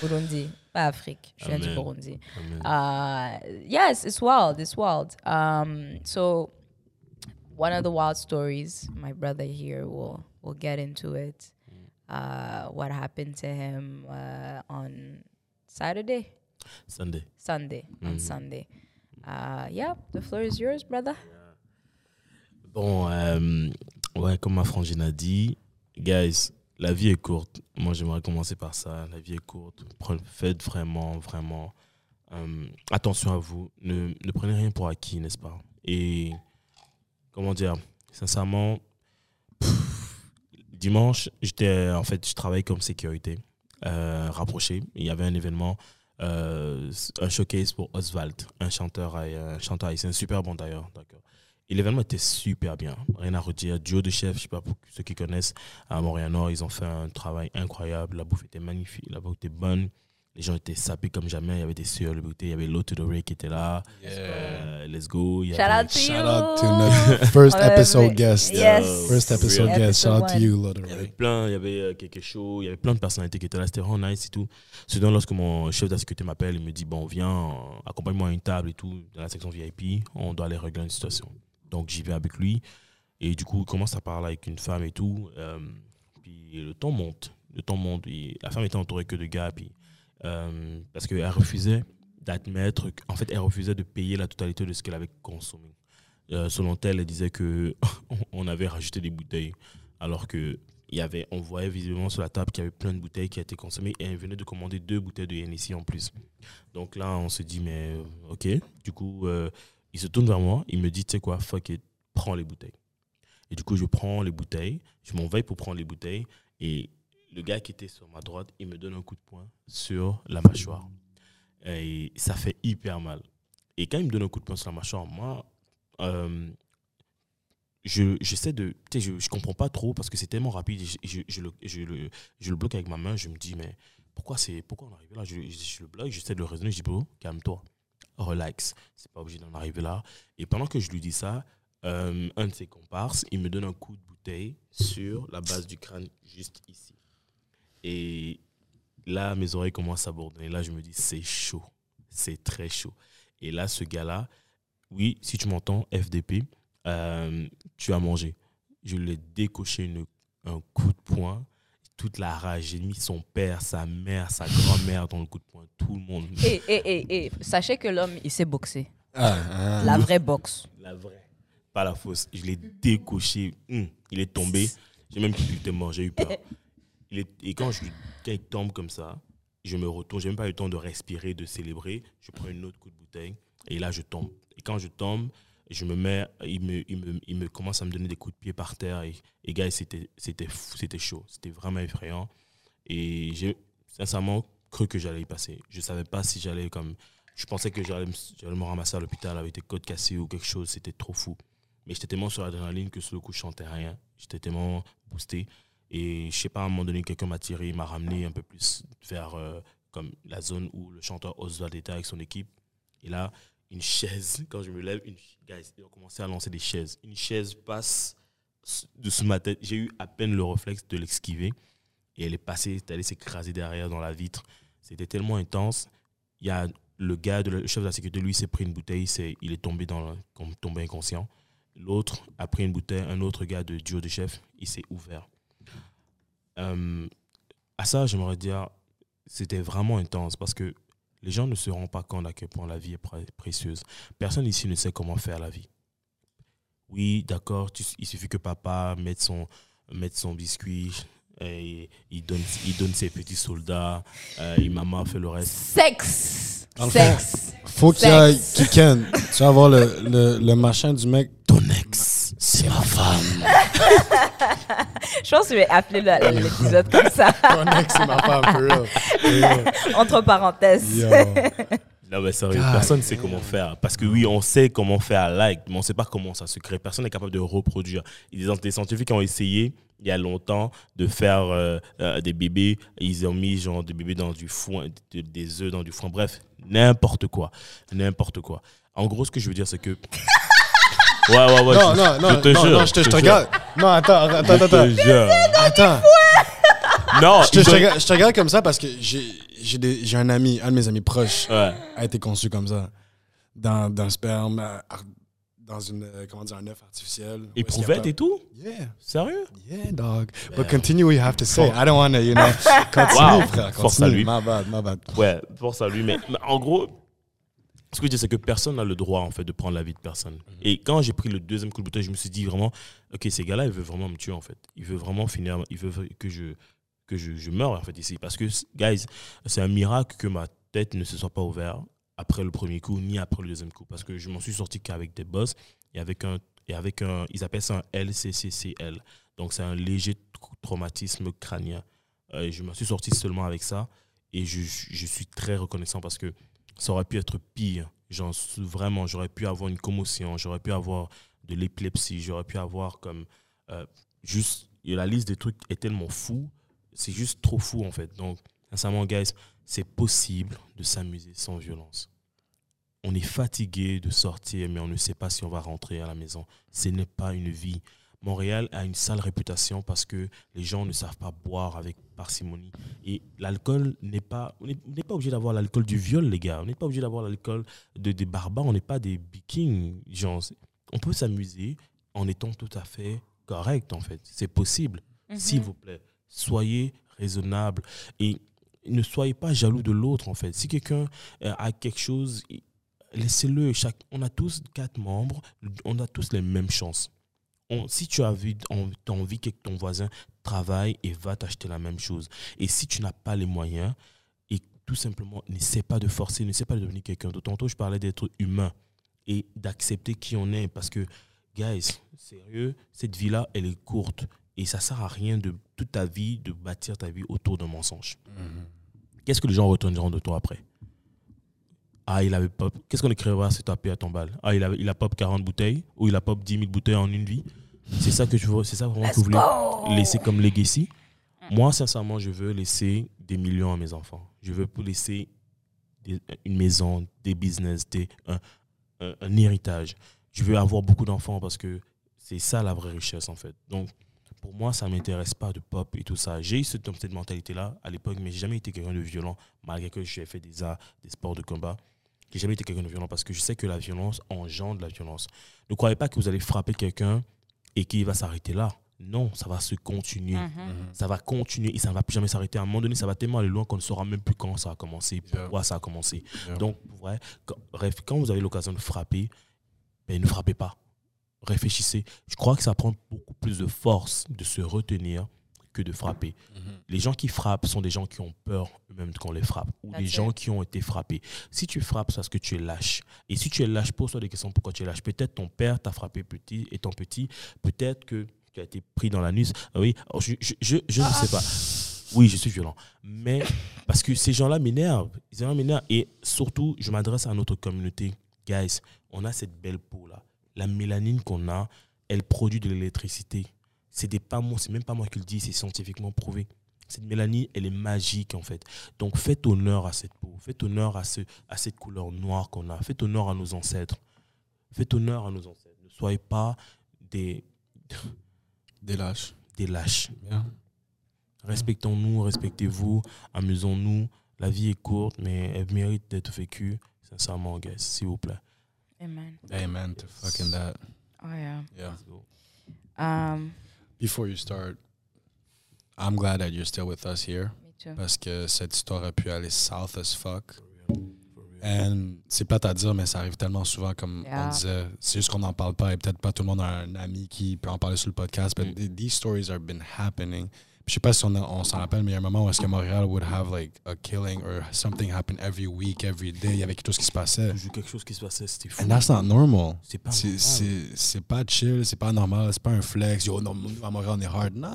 Burundi, pas Afrique. Je viens du Burundi. Uh, yes, it's wild. It's wild. Um, so one of the wild stories, my brother here will will get into it. Uh, what happened to him uh, on Saturday, Sunday. Sunday, on Sunday. Uh, yeah, the floor is yours, brother. Bon, euh, ouais, comme ma frangine a dit, guys, la vie est courte. Moi, j'aimerais commencer par ça. La vie est courte. Faites vraiment, vraiment euh, attention à vous. Ne, ne prenez rien pour acquis, n'est-ce pas? Et comment dire? Sincèrement, pff, dimanche, j'étais en fait, je travaille comme sécurité euh, rapproché. Il y avait un événement, euh, un showcase pour Oswald, un chanteur, haï- un chanteur haïtien, super bon d'ailleurs. Et l'événement était super bien. Rien à redire. Duo de chef, je sais pas pour ceux qui connaissent, à Montréal-Nord, ils ont fait un travail incroyable. La bouffe était magnifique, la bouffe était bonne. Les gens étaient sapés comme jamais. Il y avait des sueurs de beauté. Il y avait l'autre de Ray qui était là. Euh, let's go. Il y Shout avait- out to Shout you. out to notre first episode guest. Yes. First episode Real. guest. Shout out to you, Il y avait Ray. plein, il y avait euh, quelque chose, il y avait plein de personnalités qui étaient là, c'était vraiment nice et tout. Donc lorsque mon chef de la sécurité m'appelle, il me dit Bon, viens, accompagne-moi à une table et tout, dans la section VIP, on doit aller régler une situation. Donc j'y vais avec lui, et du coup, il commence à parler avec une femme et tout. euh, puis le temps monte, le temps monte, et la femme était entourée que de gars, puis, euh, parce qu'elle refusait d'admettre, en fait, elle refusait de payer la totalité de ce qu'elle avait consommé. Euh, selon elle, elle disait que on avait rajouté des bouteilles, alors que y avait, on voyait visiblement sur la table qu'il y avait plein de bouteilles qui étaient consommées et elle venait de commander deux bouteilles de Hennessy en plus. Donc là, on se dit, mais euh, ok. Du coup, il se tourne vers moi, il me dit, tu sais quoi, fuck it, prends les bouteilles. Et du coup, je prends les bouteilles, je m'en vais pour prendre les bouteilles et le gars qui était sur ma droite, il me donne un coup de poing sur la mâchoire. Et ça fait hyper mal. Et quand il me donne un coup de poing sur la mâchoire, moi, euh, je j'essaie de je, comprends pas trop parce que c'est tellement rapide je, le, je, le, je le bloque avec ma main. Je me dis mais pourquoi c'est pourquoi on est arrivé là je, je, le bloque j'essaie de le raisonner je dis bro calme-toi relax. C'est pas obligé d'en arriver là. Et pendant que je lui dis ça euh, un de ses comparses il me donne un coup de bouteille sur la base du crâne juste ici et là mes oreilles commencent à bourdonner là je me dis c'est chaud c'est très chaud et là ce gars là oui si tu m'entends FDP euh, tu as mangé. Je lui ai décoché une- un coup de poing, toute la rage. J'ai mis son père, sa mère, sa grand-mère dans le coup de poing, tout le monde. Et, et, et, et sachez que l'homme, il sait boxer. Ah, ah. La vraie boxe. La vraie, pas la fausse. Je l'ai décoché. Hum, il est tombé. J'ai même cru qu'il était mort, j'ai eu peur. Et quand, je, quand il tombe comme ça, je me retourne, j'ai même pas eu le temps de respirer, de célébrer. Je prends une autre coup de bouteille et là, je tombe. Et quand je tombe, je me mets, il me, il me, il me commence à me donner des coups de pied par terre. Et, et gars, c'était, fou, c'était chaud. C'était vraiment effrayant. Et j'ai sincèrement cru que j'allais y passer. Je savais pas si j'allais comme. Je pensais que j'allais me ramasser à l'hôpital avec des côtes cassées ou quelque chose. C'était trop fou. Mais j'étais tellement sur l'adrénaline que sur le coup, je chantais rien. J'étais tellement boosté. Et je sais pas, à un moment donné, quelqu'un m'a tiré, m'a ramené un peu plus vers euh, comme la zone où le chanteur Oswald était avec son équipe. Et là, une chaise, quand je me lève, une, ils ont commencé à lancer des chaises. Une chaise passe de sous ma tête. J'ai eu à peine le réflexe de l'esquiver. Et elle est passée, elle est allée s'écraser derrière dans la vitre. C'était tellement intense. Il y a le gars, de la- chef de la sécurité, lui, s'est pris une bouteille, il est tombé, dans, tombé inconscient. L'autre a pris une bouteille, un autre gars de duo de chef, il s'est ouvert. Euh, à ça, j'aimerais dire, c'était vraiment intense parce que les gens ne se rendent pas compte à quel point la vie est pré- précieuse. Personne ici ne sait comment faire la vie. Oui, d'accord, il suffit que papa mette son, mette son biscuit, et il, donne, il donne ses petits soldats, euh, et maman fait le reste. Sexe. Sexe. Faut qu'il y ait. Kiken. Tu vas voir le, le, le machin du mec. Ton ex, c'est ma femme. Je pense que je vais appeler le- le- l'épisode comme ça, Ton ex, c'est ma femme, for real. entre parenthèses. Yo. Non, mais sérieux, God personne ne sait comment faire. Parce que oui, on sait comment faire like, mais on ne sait pas comment ça se crée. Personne n'est capable de reproduire. Des scientifiques ont essayé, il y a longtemps, de faire euh, euh, des bébés. Ils ont mis genre des bébés dans du foin, de- des œufs dans du foin. Bref, n'importe quoi. N'importe quoi. En gros, ce que je veux dire, c'est que. Ouais, ouais, ouais. Non, je, non, non, je te non, jure. non, je te, je te regarde. Non, attends, attends, Je attends. te jure. Attends. Non, Je te, te regarde, je te regarde comme ça parce que j'ai un ami, un de mes amis proches, Ouais. a été conçu comme ça. Dans, dans sperme, euh, dans une, euh, comment dire, un œuf artificiel. Éprouvette et tout? Yeah, Sérieux? Yeah, dog. But continue what you have to say. I don't want to, you know. Continue, Wow. frère. Force à lui. My bad, my bad. Ouais, force à lui. Mais, mais en gros, ce que je dis, c'est que personne n'a le droit, en fait, de prendre la vie de personne. Et quand j'ai pris le deuxième coup de bouteille, je me suis dit vraiment, OK, ces gars-là, ils veulent vraiment me tuer, en fait. Ils veulent vraiment finir, ils veulent que je, que je, je meure, en fait, ici. Parce que, guys, c'est un miracle que ma tête ne se soit pas ouverte après le premier coup, ni après le deuxième coup. Parce que je m'en suis sorti qu'avec des boss et avec un, et avec un, ils appellent ça un LCCCL. Donc, c'est un léger tra- traumatisme crânien. Euh, je m'en suis sorti seulement avec ça. Et je, je suis très reconnaissant parce que ça aurait pu être pire. Genre, vraiment, j'aurais pu avoir une commotion, j'aurais pu avoir de l'épilepsie, j'aurais pu avoir comme. euh, juste. la liste des trucs est tellement fou. C'est juste trop fou, en fait. Donc, sincèrement, guys, c'est possible de s'amuser sans violence. On est fatigué de sortir, mais on ne sait pas si on va rentrer à la maison. Ce n'est pas une vie. Montréal a une sale réputation parce que les gens ne savent pas boire avec parcimonie. Et l'alcool n'est pas. On n'est pas obligé d'avoir l'alcool du viol, les gars. On n'est pas obligé d'avoir l'alcool de, des barbares. On n'est pas des vikings. Genre, on peut s'amuser en étant tout à fait correct, en fait. C'est possible. S'il vous plaît, soyez raisonnable et ne soyez pas jaloux de l'autre, en fait. Si quelqu'un euh, a quelque chose, laissez-le. On a tous quatre membres, on a tous les mêmes chances. On- si tu as envie, que ton voisin travaille et va t'acheter la même chose, et si tu n'as pas les moyens, et tout simplement, n'essaie pas de forcer, n'essaie pas de devenir quelqu'un. Tantôt, je parlais d'être humain et d'accepter qui on est, parce que, guys, sérieux, cette vie-là, elle est courte, et ça sert à rien de toute ta vie de bâtir ta vie autour d'un mensonge. Qu'est-ce que les gens retiendront de toi après? Ah, il avait pop. Qu'est-ce qu'on écrira tu as à ton bal Ah, il a, il a pop 40 bouteilles ou il a pop 10 000 bouteilles en une vie? C'est ça que tu veux, c'est ça vraiment que vous voulez laisser comme legacy Moi, sincèrement, je veux laisser des millions à mes enfants. Je veux laisser des- une maison, des business, des, un, un- un héritage. Je veux avoir beaucoup d'enfants parce que c'est ça la vraie richesse en fait. Donc, pour moi, ça ne m'intéresse pas de pop et tout ça. J'ai eu cette, cette mentalité-là à l'époque, mais j'ai jamais été quelqu'un de violent, malgré que j'ai fait des arts, des sports de combat. J'ai jamais été quelqu'un de violent parce que je sais que la violence engendre la violence. Ne croyez pas que vous allez frapper quelqu'un et qu'il va s'arrêter là. Non, ça va se continuer. Mhm. Ça va continuer et ça ne va plus jamais s'arrêter. À un moment donné, ça va tellement aller loin qu'on ne saura même plus quand ça a commencé, pourquoi ça a commencé. Yeah. Donc, quand, bref, quand vous avez l'occasion de frapper, ben, ne frappez pas. Réfléchissez. Je crois que ça prend beaucoup plus de force de se retenir que de frapper. Les gens qui frappent sont des gens qui ont peur même qu'on les frappe. Ou That's des it. gens qui ont été frappés. Si tu frappes, c'est parce que tu es lâche. Et si tu es lâche, pose-toi des questions pourquoi tu es lâche. Peut-être ton père t'a frappé petit, étant petit. Peut-être que tu as été pris dans l'anus. Ah Oui, Alors, je, je, je, je ne sais pas. Oui, je suis violent. Mais parce que ces gens-là m'énervent. Gens m'énervent. Et surtout, je m'adresse à notre communauté. Guys, on a cette belle peau-là. La mélanine qu'on a, elle produit de l'électricité. C'est des pas moi, c'est même pas moi qui le dis, c'est scientifiquement prouvé. Cette mélanine, elle est magique en fait. Donc faites honneur à cette peau, faites honneur à, ce, à cette couleur noire qu'on a, faites honneur à nos ancêtres. Faites honneur à nos ancêtres. Ne soyez pas des, Des lâches. des lâches. Respectons-nous, respectez-vous, amusons-nous. La vie est courte, mais elle mérite d'être vécue. Sincèrement, guys, s'il vous plaît. Amen. Amen to fucking that. Oh, yeah. Yeah. Um, Before you start, I'm glad that you're still with us here. me too. Parce que cette histoire a pu aller south as fuck. And c'est plate à dire, mais ça arrive tellement souvent, comme Yeah. on disait. C'est juste qu'on n'en parle pas et peut-être pas tout le monde a un ami qui peut en parler sur le podcast. But Mm. th- these stories have been happening. Je sais pas si on, a- on s'en rappelle, mais il y a un moment où est-ce que Montréal would have like a killing or something happen every week, every day. Il y avait quelque chose qui se passait. Toujours quelque chose qui se passait, c'était fou. And that's not normal. C'est pas C'est- normal. C'est c'est pas chill, c'est pas normal, c'est pas un flex. Yo, non, nous, à Montréal, on est hard. Non,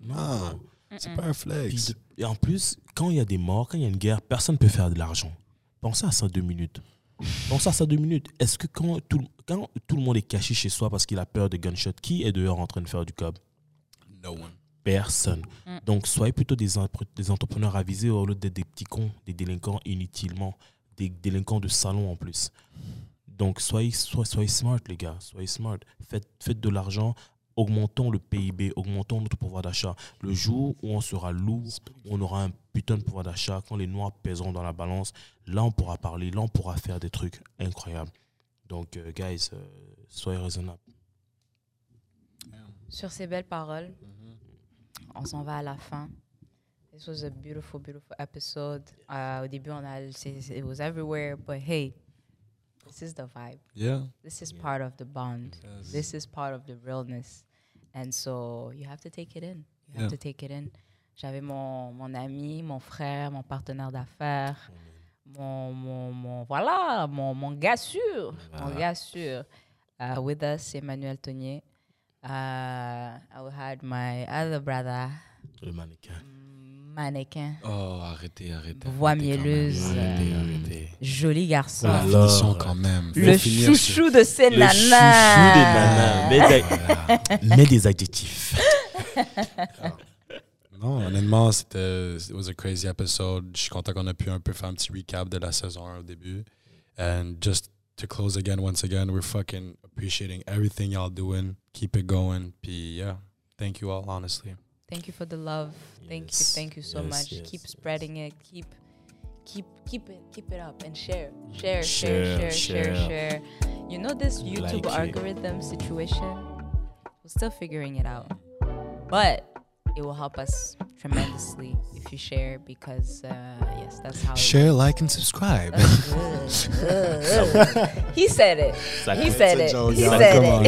non, c'est pas un flex. et en plus, quand il y a des morts, quand il y a une guerre, personne ne peut faire de l'argent. Pensez à ça deux minutes. Pensez à ça deux minutes. Est-ce que quand tout, le- quand tout le monde est caché chez soi parce qu'il a peur de gunshot, qui est dehors en train de faire du cob? No one. Personne. Mm. Donc, soyez plutôt des, des entrepreneurs avisés au lieu d'être des petits cons, des délinquants inutilement, des délinquants de salon en plus. Donc, soyez, soyez, soyez smart, les gars. Soyez smart. Faites, faites de l'argent. Augmentons le PIB, augmentons notre pouvoir d'achat. Le jour où on sera lourd, où on aura un putain de pouvoir d'achat, quand les noirs pèseront dans la balance, là, on pourra parler, là, on pourra faire des trucs incroyables. Donc, euh, guys, euh, soyez raisonnables. Sur ces belles paroles, on s'en va à la fin. This was a beautiful, beautiful episode. Euh, au début, on a, it was everywhere, but hey, this is the vibe. Yeah. This is part of the bond. This is part of the realness. And so you have to take it in. You have Yeah. to take it in. J'avais mon, mon ami, mon frère, mon partenaire d'affaires, mon, mon, mon- voilà, mon, mon gars sûr, mon gars sûr. Uh, with us, Emmanuel Tonier. Uh, I had my other brother, Le mannequin. mannequin, Oh, arrêtez, arrêtez. Voix mielleuse, Arrêtez, euh, arrêtez. joli garçon. La Alors, finition quand même. le sur- chouchou de ces Le nanas. chouchou des nanas. Mets des, mets des adjectifs. Non, honnêtement, c'était it was a crazy episode. Je suis content qu'on a pu un peu faire un petit recap de la saison 1 au début. And just to close again, once again, we're fucking appreciating everything y'all doing. Keep it going. Puis yeah, thank you all, honestly. Thank you for the love. Thank you, thank you so yes, much. yes, keep yes. spreading it. Keep, keep, keep it, keep it up, and share, share, Share, share, share, share, share. share. You know this YouTube Like it. algorithm situation. We're still figuring it out, but it will help us tremendously if you share because uh, yes, that's how. it Share, like, and subscribe. he said it. He said it. He said it. rien. Come on,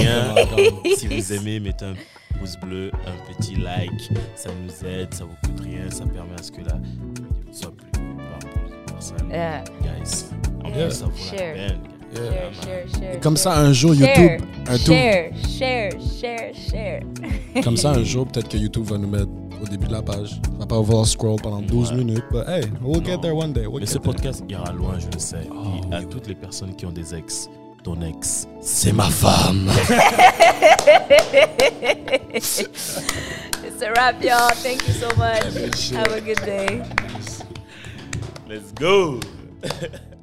come on. Si vous aimez, mettez un pouce bleu, un petit like. Ça nous aide, ça vous coûte rien. Ça permet à ce que la vidéo soit plus vue par plus de personnes. Yeah. Guys, en Yeah. plus, ça vaut la Share. peine. Yeah. Share, share, share. Comme share. ça, un jour, Share, YouTube, un tour, share, share, share, share. comme ça, un jour, peut-être que YouTube va nous mettre au début de la page. On va pas voir scroll pendant 12 Ouais. minutes, but hey, we'll get Non. there one day. We'll Mais get ce there. podcast ira loin, je le sais. Oh, Et à oui, toutes les personnes qui ont des ex, ton ex, C'est ma femme. It's a wrap, y'all. Thank you so much. Have a good day. Let's go!